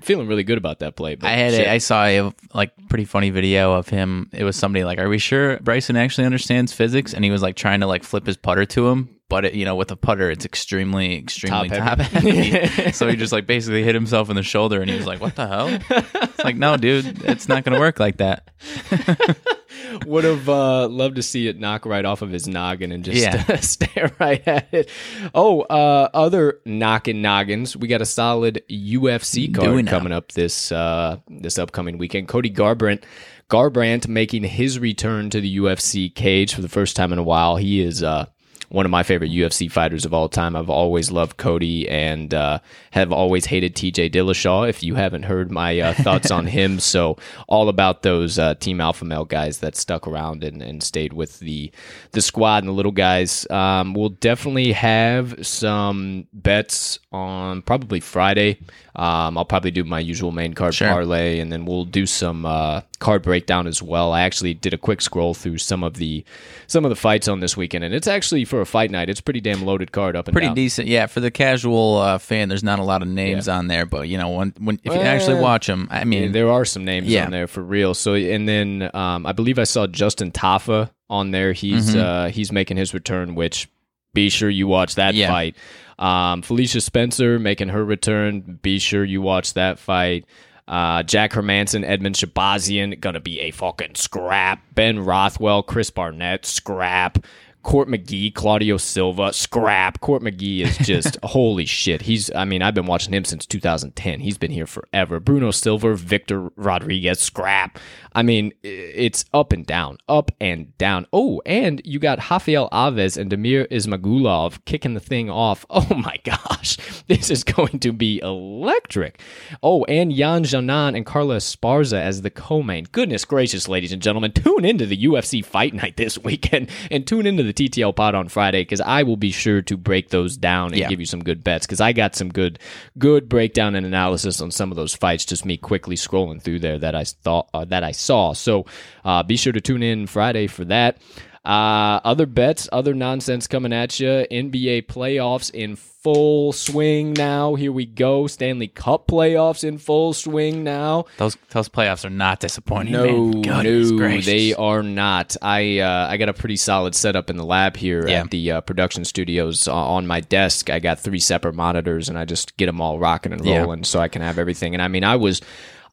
feeling really good about that play. But I had a, I saw a like pretty funny video of him. It was somebody like, "Are we sure Bryson actually understands physics?" And he was like trying to like flip his putter to him, but it, you know, with a putter, it's extremely extremely Top top heavy. heavy. [laughs] so he just like basically hit himself in the shoulder, and he was like, "What the hell?" It's like, no, dude, it's not going to work like that. [laughs] Would have uh, loved to see it knock right off of his noggin and just Yeah. [laughs] stare right at it. Oh, uh, other knocking noggins. We got a solid UFC card Doing coming up this uh, this upcoming weekend. Cody Garbrandt, Garbrandt making his return to the UFC cage for the first time in a while. He is. Uh, one of my favorite UFC fighters of all time. I've always loved Cody and uh, have always hated TJ Dillashaw. If you haven't heard my uh, thoughts on him, [laughs] so all about those uh, Team Alpha Male guys that stuck around and, and stayed with the the squad and the little guys. Um, we'll definitely have some bets on probably Friday. Um, I'll probably do my usual main card Sure. parlay, and then we'll do some uh, card breakdown as well. I actually did a quick scroll through some of the some of the fights on this weekend, and it's actually for a fight night. It's pretty damn loaded card up and Pretty down. decent, yeah. For the casual uh, fan, there's not a lot of names on there, but you know, when when if you actually watch them, I mean, there are some names Yeah. on there for real. So and then um, I believe I saw Justin Tafa on there. He's Mm-hmm. uh, he's making his return, which be sure you watch that Yeah. fight. Um, Felicia Spencer making her return. Be sure you watch that fight. Uh, Jack Hermansson, Edmen Shahbazyan, gonna be a fucking scrap. Ben Rothwell, Chris Barnett, scrap. Court McGee, Claudio Silva, scrap. Court McGee is just [laughs] holy shit. He's, I mean, I've been watching him since 2010. He's been here forever. Bruno Silva, Victor Rodriguez, scrap. I mean, it's up and down, up and down. Oh, and you got Rafael Alves and Damir Ismagulov kicking the thing off. [laughs] Oh my gosh, [laughs] this is going to be electric. Oh, and Yan Xiaonan and Carla Esparza as the co-main. Goodness gracious, ladies and gentlemen, tune into the UFC Fight Night this weekend [laughs] and tune into the TTL pod on Friday because I will be sure to break those down and Yeah. give you some good bets because I got some good good breakdown and analysis on some of those fights. Just me quickly scrolling through there that I thought uh, that I saw. So uh, be sure to tune in Friday for that. Uh, other bets, other nonsense coming at you. NBA playoffs in full swing now. Here we go. Stanley Cup playoffs in full swing now. Those those playoffs are not disappointing. No, man. No, they are not. I uh, I got a pretty solid setup in the lab here Yeah. at the uh, production studios uh, on my desk. I got three separate monitors, and I just get them all rocking and Yeah. rolling, so I can have everything. And I mean, I was.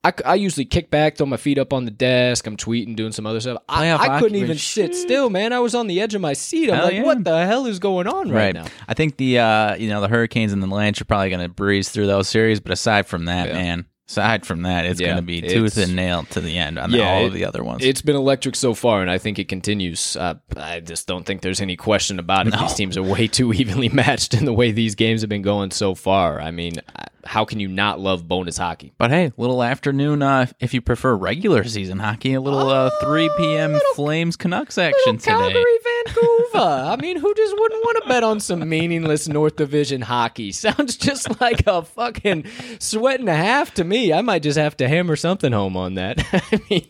I, I usually kick back, throw my feet up on the desk. I'm tweeting, doing some other stuff. I, Playoff I couldn't even was sit still, man. I was on the edge of my seat. I'm Hell like, yeah. what the hell is going on right, Right. now? I think the uh, you know the Hurricanes and the Lynch are probably going to breeze through those series, but aside from that, man, aside from that, it's Yeah, going to be tooth and nail to the end on Yeah, all it- of the other ones. It's been electric so far, and I think it continues. Uh, I just don't think there's any question about it. These teams are way too [laughs] evenly matched in the way these games have been going so far. I mean, uh, how can you not love bonus hockey? but hey, little afternoon. Uh, if you prefer regular season hockey, a little uh, 3 p.m. Flames Canucks action today. Calgary, Vancouver. I mean, who just wouldn't want to bet on some meaningless North Division hockey? [laughs] Sounds just like a fucking sweat and a half to me. I might just have to hammer something home on that. [laughs] I mean,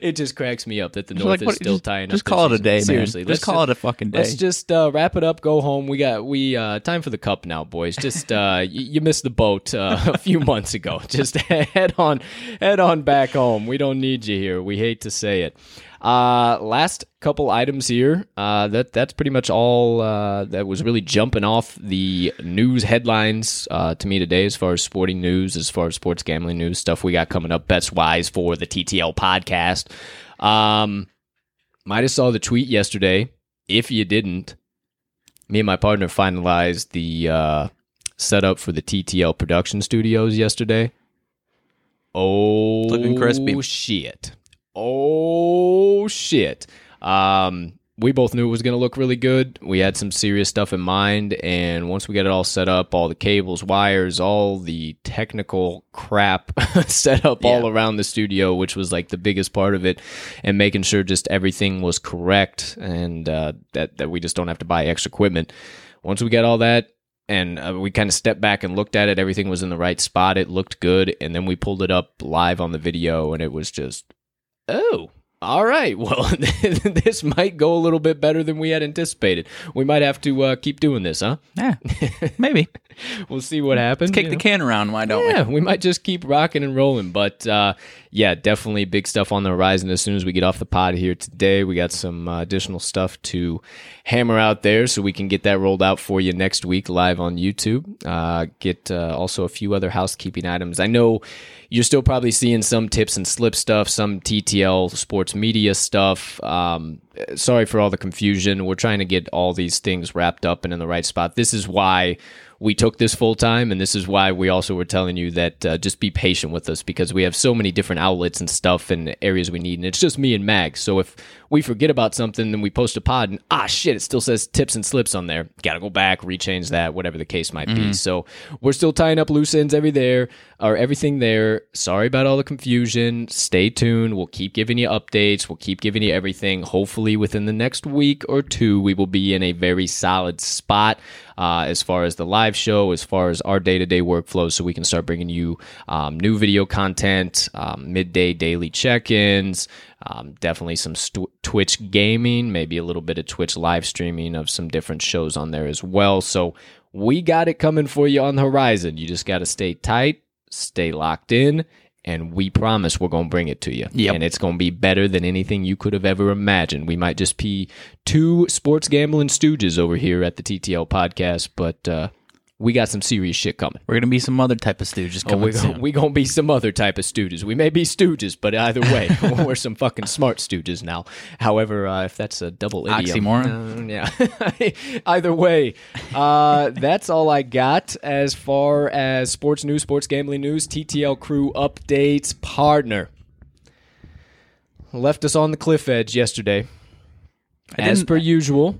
it just cracks me up that the North like, is what- still just- tying just up. Just call it a day, man. Seriously, Just let's call it a fucking day. Let's just uh, wrap it up. Go home. We got we uh, time for the cup now, boys. Just uh, y- you missed the boat uh, [laughs] a few months ago. [laughs] Just head on, head on back home. We don't need you here. We hate to say it. Uh, last couple items here. Uh, that that's pretty much all uh, that was really jumping off the news headlines uh, to me today, as far as sporting news, as far as sports gambling news stuff we got coming up bets wise for the TTL podcast. Um, might have saw the tweet yesterday. If you didn't, me and my partner finalized the uh, setup for the TTL production studios yesterday. Oh, Looking crispy. shit! Oh shit! Um, we both knew it was going to look really good. We had some serious stuff in mind, and once we got it all set up, all the cables, wires, all the technical crap [laughs] set up all around the studio, which was like the biggest part of it, and making sure just everything was correct and uh, that that we just don't have to buy extra equipment. Once we got all that, and uh, we kind of stepped back and looked at it, everything was in the right spot. It looked good, and then we pulled it up live on the video, and it was just Oh, all right. [laughs] Well, this might go a little bit better than we had anticipated. We might have to uh, keep doing this, huh? Yeah, [laughs] maybe. We'll see what happens. Kick the know? can around. Why don't we? Yeah, we might just keep rocking and rolling. But uh, yeah, definitely big stuff on the horizon. As soon as we get off the pod here today, we got some uh, additional stuff to hammer out there so we can get that rolled out for you next week live on YouTube. Uh, get uh, also a few other housekeeping items. I know you're still probably seeing some tips and slip stuff, some TTL sports media stuff. Um, sorry for all the confusion. We're trying to get all these things wrapped up and in the right spot. This is why we took this full time, and this is why we also were telling you that uh, just be patient with us because we have so many different outlets and stuff and areas we need, and it's just me and Mag. So if we forget about something, then we post a pod, and ah shit, it still says tips and slips on there. Got to go back, rechange that, whatever the case might be. So we're still tying up loose ends every there or everything there. Sorry about all the confusion. Stay tuned. We'll keep giving you updates. We'll keep giving you everything. Hopefully, within the next week or two, we will be in a very solid spot uh, as far as the live show, as far as our day to day workflow, so we can start bringing you um, new video content, um, midday daily check ins. Um, definitely some st- Twitch gaming, maybe a little bit of Twitch live streaming of some different shows on there as well. So we got it coming for you on the horizon. You just got to stay tight, stay locked in, and we promise we're going to bring it to you. Yep. And it's going to be better than anything you could have ever imagined. We might just be two sports gambling stooges over here at the TTL podcast, but uh, we got some serious shit coming. We're gonna be some other type of stooges Oh, coming soon. we gonna be some other type of stooges. We may be stooges, but either way, [laughs] we're some fucking smart stooges now. However, uh, if that's a double idiom, Oxymoron? uh, yeah. [laughs] either way, uh, that's all I got as far as sports news, sports gambling news, TTL crew updates. Partner left us on the cliff edge yesterday, as per usual.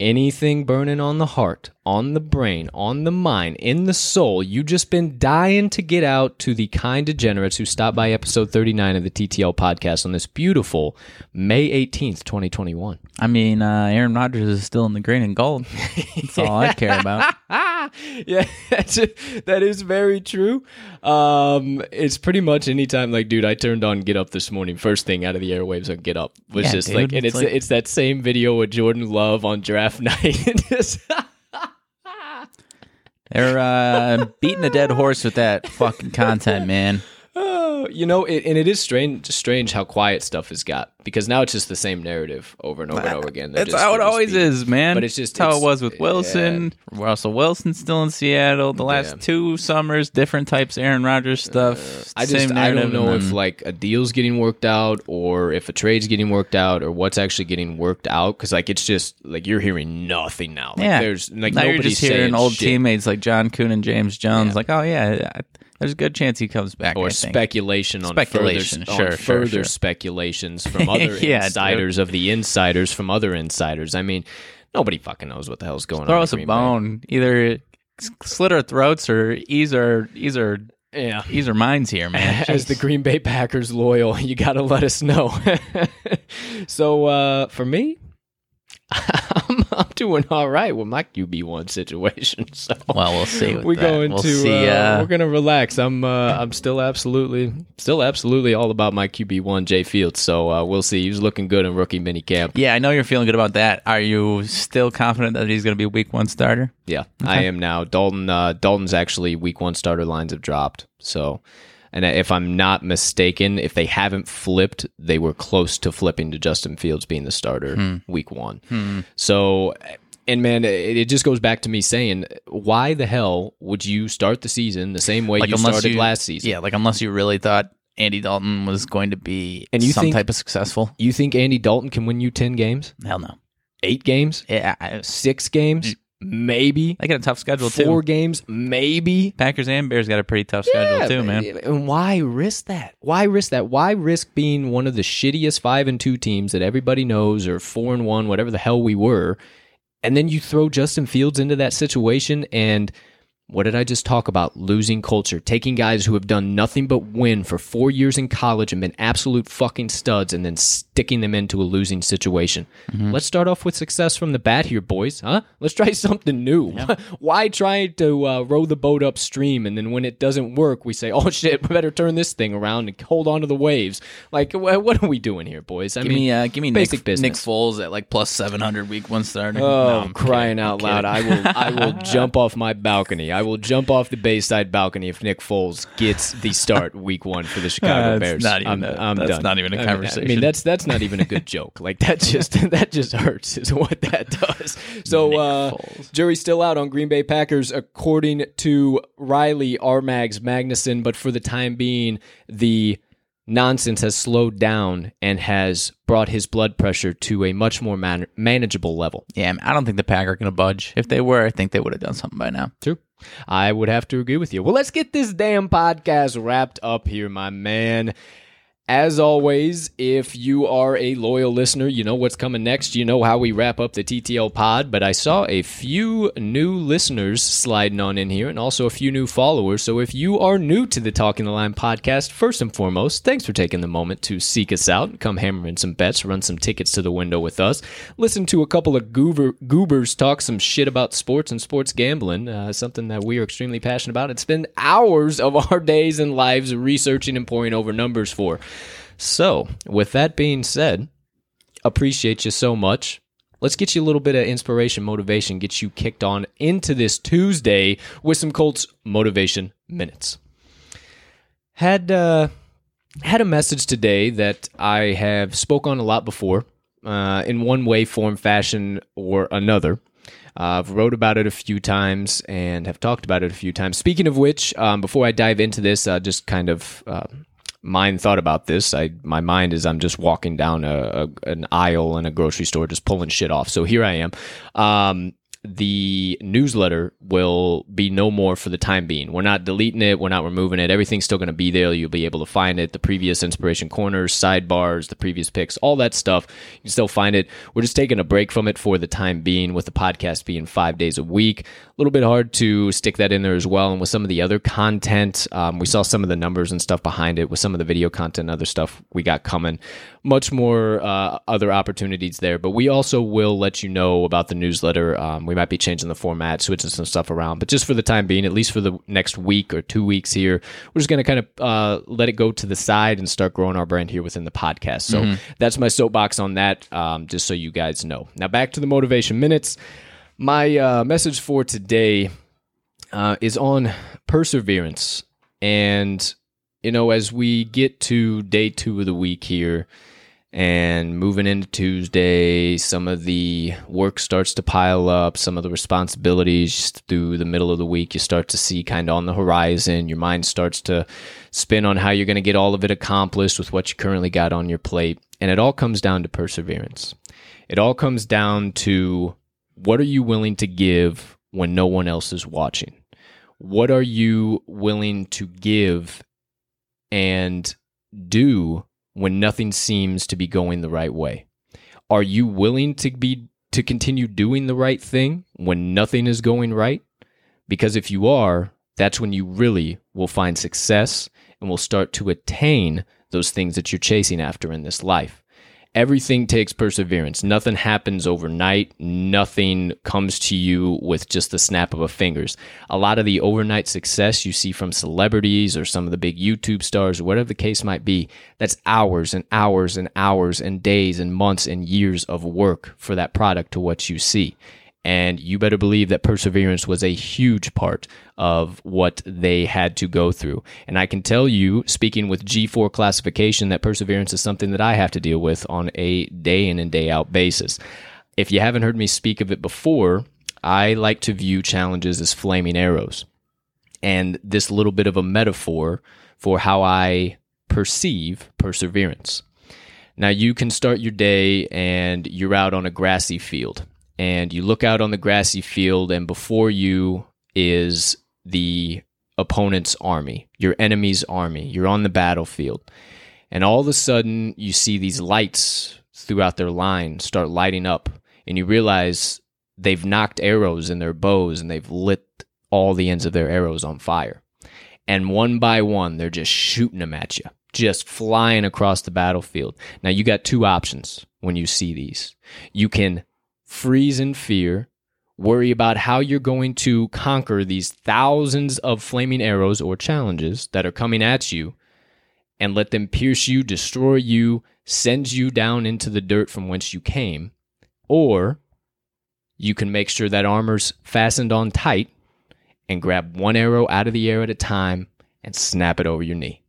anything burning on the heart, on the brain, on the mind, in the soul, you just been dying to get out to the kind degenerates who stopped by episode 39 of the TTL podcast on this beautiful May 18th, 2021. I mean, uh, Aaron Rodgers is still in the green and gold. [laughs] That's all I care about. [laughs] yeah, that's that is very true. Um, it's pretty much anytime, like, dude, I turned on Get Up this morning. First thing out of the airwaves on Get Up was Yeah, just dude, like, and it's it's like- it's that same video with Jordan Love on draft [laughs] night. They're uh, beating a dead horse with that fucking content, man. Oh, [sighs] you know, it, and it is strange, strange how quiet stuff has got because now it's just the same narrative over and over and over again. They're That's just- how it always is, man. But it's just- That's how it was with Wilson. Russell Wilson's still in Seattle. The last Yeah. two summers, different types of Aaron Rodgers uh, stuff. I just I don't know if like a deal's getting worked out or if a trade's getting worked out or what's actually getting worked out because like it's just like you're hearing nothing now. Like, yeah, there's like now you're nobody's just hearing old shit. teammates like John Kuhn and James Jones. Like, oh yeah, I- there's a good chance he comes back. or I think. speculation on Speculation, further, sure, on sure, further sure. speculations from [laughs] other Yeah, insiders of the insiders from other insiders. I mean, nobody fucking knows what the hell's going Throw on. Throw us a Green Bay. bone. Either slit our throats or ease our ease our Yeah. ease our minds here, man. [laughs] As the Green Bay Packers loyal, [laughs] you got to let us know. so uh, for me, [laughs] I'm, I'm doing all right with my QB one situation. [laughs] So well, we'll see. With we're that. going we'll to see. uh, uh, we're gonna relax. I'm uh, I'm still absolutely still absolutely all about my QB one Jay Fields. So uh, we'll see. He was looking good in rookie mini camp. yeah, I know you're feeling good about that. Are you still confident that he's going to be a week one starter? Yeah, I am now. Dalton uh, Dalton's actually week one starter lines have dropped. So, and if I'm not mistaken, if they haven't flipped, they were close to flipping to Justin Fields being the starter hmm. week one. Hmm. So, and man, it, it just goes back to me saying, why the hell would you start the season the same way you started last season? Yeah, like unless you really thought Andy Dalton was going to be And you some think- type of successful. You think Andy Dalton can win you ten games, Hell no. eight games, Yeah, I, six games, maybe they got a tough schedule too. four games, maybe? Packers and Bears got a pretty tough schedule Yeah, too, man. And why risk that? Why risk that? Why risk being one of the shittiest five and two teams that everybody knows, or four and one, whatever the hell we were, and then you throw Justin Fields into that situation and. What did I just talk about? Losing culture. Taking guys who have done nothing but win for four years in college and been absolute fucking studs and then sticking them into a losing situation. Let's start off with success from the bat here, boys. Huh? Let's try [laughs] something new. [laughs] Why try to uh, row the boat upstream and then when it doesn't work, we say, [laughs] oh shit, we better turn this thing around and hold on to the waves? Like, wh- what are we doing here, boys? I Give mean, me, uh, give me basic Nick, business. Nick Foles at like plus seven hundred week one starter. Oh, No, I'm crying kidding. out I'm loud! I will, I will jump off my balcony. I will jump off the Bayside balcony if Nick Foles gets the start week one for the Chicago That's Bears. not even I'm, a- I'm that's done. not even a I mean- I mean, that's that's not even a good joke. Like that just [laughs] that just hurts is what that does. So uh, jury's still out on Green Bay Packers, according to Riley Armags Magnuson. But for the time being, the nonsense has slowed down and has brought his blood pressure to a much more man- manageable level. Yeah, I don't think the Pack are going to budge. If they were, I think they would have done something by now. True. I would have to agree with you. Well, let's get this damn podcast wrapped up here, my man. As always, if you are a loyal listener, you know what's coming next. You know how we wrap up the TTL pod. But I saw a few new listeners sliding on in here and also a few new followers. So if you are new to the Talking the Line podcast, first and foremost, thanks for taking the moment to seek us out come hammer in some bets, run some tickets to the window with us, listen to a couple of goober, goobers talk some shit about sports and sports gambling, uh, something that we are extremely passionate about and spend hours of our days and lives researching and poring over numbers for. So, with that being said, appreciate you so much. Let's get you a little bit of inspiration, motivation, get you kicked on into this Tuesday with some Colts motivation minutes. Had uh, had a message today that I have spoke on a lot before, uh, in one way, form, fashion, or another. Uh, I've wrote about it a few times and have talked about it a few times. Speaking of which, um, before I dive into this, uh, just kind of uh, mind thought about this. I my mind is I'm just walking down a, a an aisle in a grocery store, just pulling shit off. So here I am. Um, the newsletter will be no more for the time being. We're not deleting it, we're not removing it. Everything's still going to be there. You'll be able to find it. The previous inspiration corners, sidebars, the previous picks, all that stuff. You can still find it. We're just taking a break from it for the time being, with the podcast being five days a week. A little bit hard to stick that in there as well. And with some of the other content, um, we saw some of the numbers and stuff behind it with some of the video content and other stuff we got coming. Much more uh, other opportunities there. But we also will let you know about the newsletter. Um, we might be changing the format, switching some stuff around. But just for the time being, at least for the next week or two weeks here, we're just going to kind of uh, let it go to the side and start growing our brand here within the podcast. So mm-hmm. that's my soapbox on that, um, just so you guys know. Now back to the motivation minutes. My uh, message for today uh, is on perseverance. And, you know, as we get to day two of the week here, and moving into Tuesday, some of the work starts to pile up, some of the responsibilities through the middle of the week, you start to see kind of on the horizon. Your mind starts to spin on how you're going to get all of it accomplished with what you currently got on your plate. And it all comes down to perseverance. It all comes down to what are you willing to give when no one else is watching? What are you willing to give and do when nothing seems to be going the right way? Are you willing to be to continue doing the right thing when nothing is going right? Because if you are, that's when you really will find success and will start to attain those things that you're chasing after in this life everything takes perseverance. Nothing happens overnight. Nothing comes to you with just the snap of a fingers. A lot of the overnight success you see from celebrities or some of the big YouTube stars whatever the case might be, that's hours and hours and hours and days and months and years of work for that product to what you see. And you better believe that perseverance was a huge part of what they had to go through. And I can tell you, speaking with G4 classification, that perseverance is something that I have to deal with on a day in and day out basis. If you haven't heard me speak of it before, I like to view challenges as flaming arrows. And this little bit of a metaphor for how I perceive perseverance. Now, you can start your day and you're out on a grassy field and you look out on the grassy field, and before you is the opponent's army, your enemy's army. You're on the battlefield. And all of a sudden, you see these lights throughout their line start lighting up, and you realize they've nocked arrows in their bows and they've lit all the ends of their arrows on fire. And one by one, they're just shooting them at you, just flying across the battlefield. Now, you got two options when you see these. You can freeze in fear, worry about how you're going to conquer these thousands of flaming arrows or challenges that are coming at you, and let them pierce you, destroy you, send you down into the dirt from whence you came. Or you can make sure that armor's fastened on tight and grab one arrow out of the air at a time and snap it over your knee.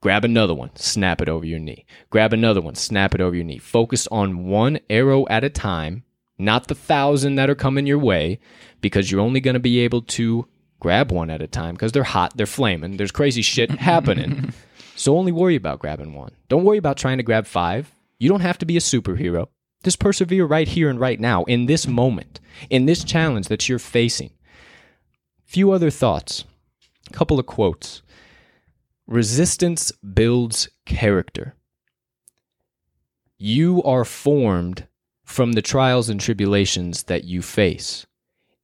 Grab another one, snap it over your knee. Grab another one, snap it over your knee. Focus on one arrow at a time not the thousand that are coming your way, because you're only going to be able to grab one at a time because they're hot, they're flaming, there's crazy shit [laughs] happening. so only worry about grabbing one. Don't worry about trying to grab five. You don't have to be a superhero. Just persevere right here and right now, in this moment, in this challenge that you're facing. Few other thoughts. A couple of quotes. Resistance builds character. You are formed from the trials and tribulations that you face.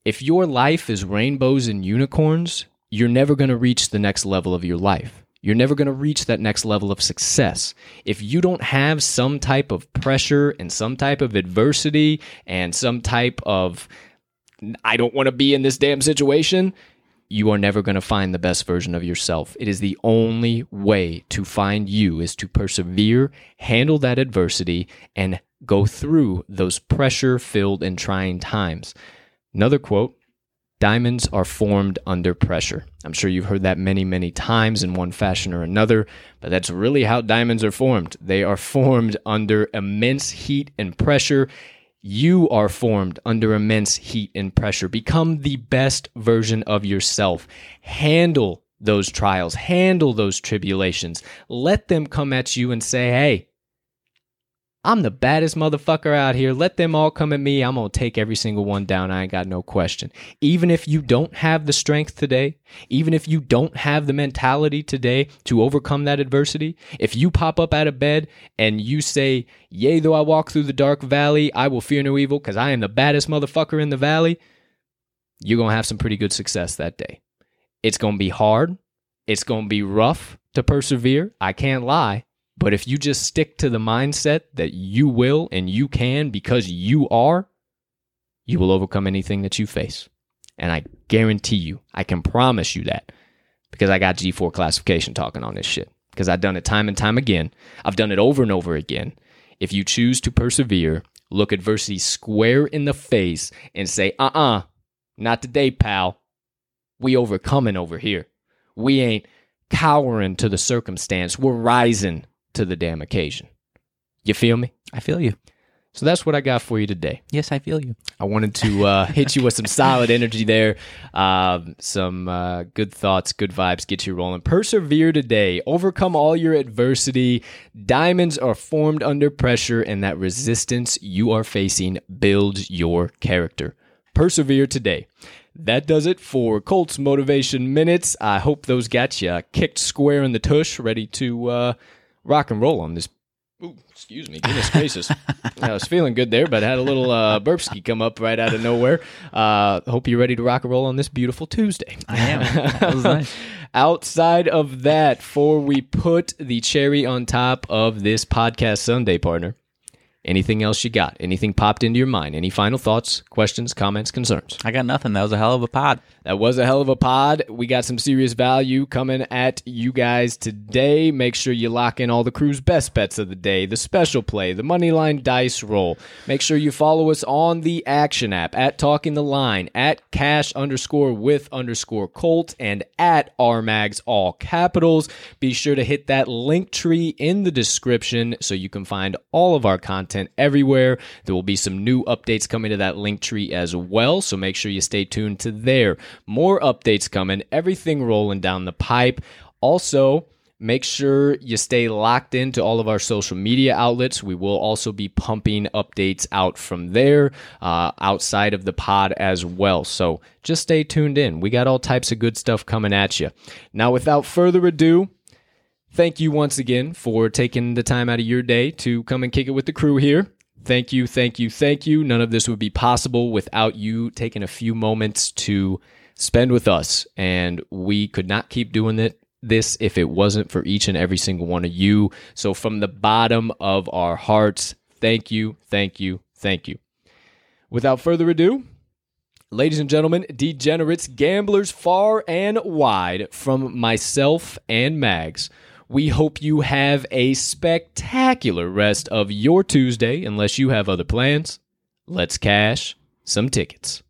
If your life is rainbows and unicorns, you're never going to reach the next level of your life. You're never going to reach that next level of success. If you don't have some type of pressure and some type of adversity and some type of, I don't want to be in this damn situation, you are never going to find the best version of yourself. It is the only way to find you is to persevere, handle that adversity, and go through those pressure filled and trying times. Another quote Diamonds are formed under pressure. I'm sure you've heard that many, many times in one fashion or another, but that's really how diamonds are formed. They are formed under immense heat and pressure. You are formed under immense heat and pressure. Become the best version of yourself. Handle those trials, handle those tribulations. Let them come at you and say, hey, I'm the baddest motherfucker out here. Let them all come at me. I'm going to take every single one down. I ain't got no question. Even if you don't have the strength today, even if you don't have the mentality today to overcome that adversity, if you pop up out of bed and you say, Yea, though I walk through the dark valley, I will fear no evil because I am the baddest motherfucker in the valley, you're going to have some pretty good success that day. It's going to be hard. It's going to be rough to persevere. I can't lie. But if you just stick to the mindset that you will and you can because you are, you will overcome anything that you face. And I guarantee you, I can promise you that because I got G4 classification talking on this shit. Because I've done it time and time again. I've done it over and over again. If you choose to persevere, look adversity square in the face and say, uh uh-uh, uh, not today, pal. We overcoming over here. We ain't cowering to the circumstance. We're rising to the damn occasion. You feel me? I feel you. So that's what I got for you today. Yes, I feel you. I wanted to uh, [laughs] hit you with some solid energy there, uh, some uh, good thoughts, good vibes, get you rolling. Persevere today, overcome all your adversity. Diamonds are formed under pressure, and that resistance you are facing builds your character. Persevere today. That does it for Colts Motivation Minutes. I hope those got you kicked square in the tush, ready to uh, rock and roll on this. Ooh, excuse me, goodness gracious! [laughs] I was feeling good there, but had a little uh, burp ski come up right out of nowhere. Uh, hope you're ready to rock and roll on this beautiful Tuesday. I am. Nice. [laughs] Outside of that, for we put the cherry on top of this podcast Sunday, partner, Anything else you got? Anything popped into your mind? Any final thoughts, questions, comments, concerns? I got nothing. That was a hell of a pod. That was a hell of a pod. We got some serious value coming at you guys today. Make sure you lock in all the crew's best bets of the day, the special play, the money line dice roll. Make sure you follow us on the action app at Talking the Line, at cash underscore with underscore Colt, and at RMAGs, all capitals. Be sure to hit that link tree in the description so you can find all of our content everywhere. There will be some new updates coming to that link tree as well, so make sure you stay tuned to there. More updates coming, everything rolling down the pipe. Also, Make sure you stay locked into all of our social media outlets. We will also be pumping updates out from there uh, outside of the pod as well. So just stay tuned in. We got all types of good stuff coming at you. Now, without further ado, thank you once again for taking the time out of your day to come and kick it with the crew here. Thank you, thank you, thank you. None of this would be possible without you taking a few moments to spend with us. And we could not keep doing it this if it wasn't for each and every single one of you. So from the bottom of our hearts, thank you, thank you, thank you. Without further ado, ladies and gentlemen, degenerates, gamblers far and wide, from myself and Mags, we hope you have a spectacular rest of your Tuesday, unless you have other plans. Let's cash some tickets.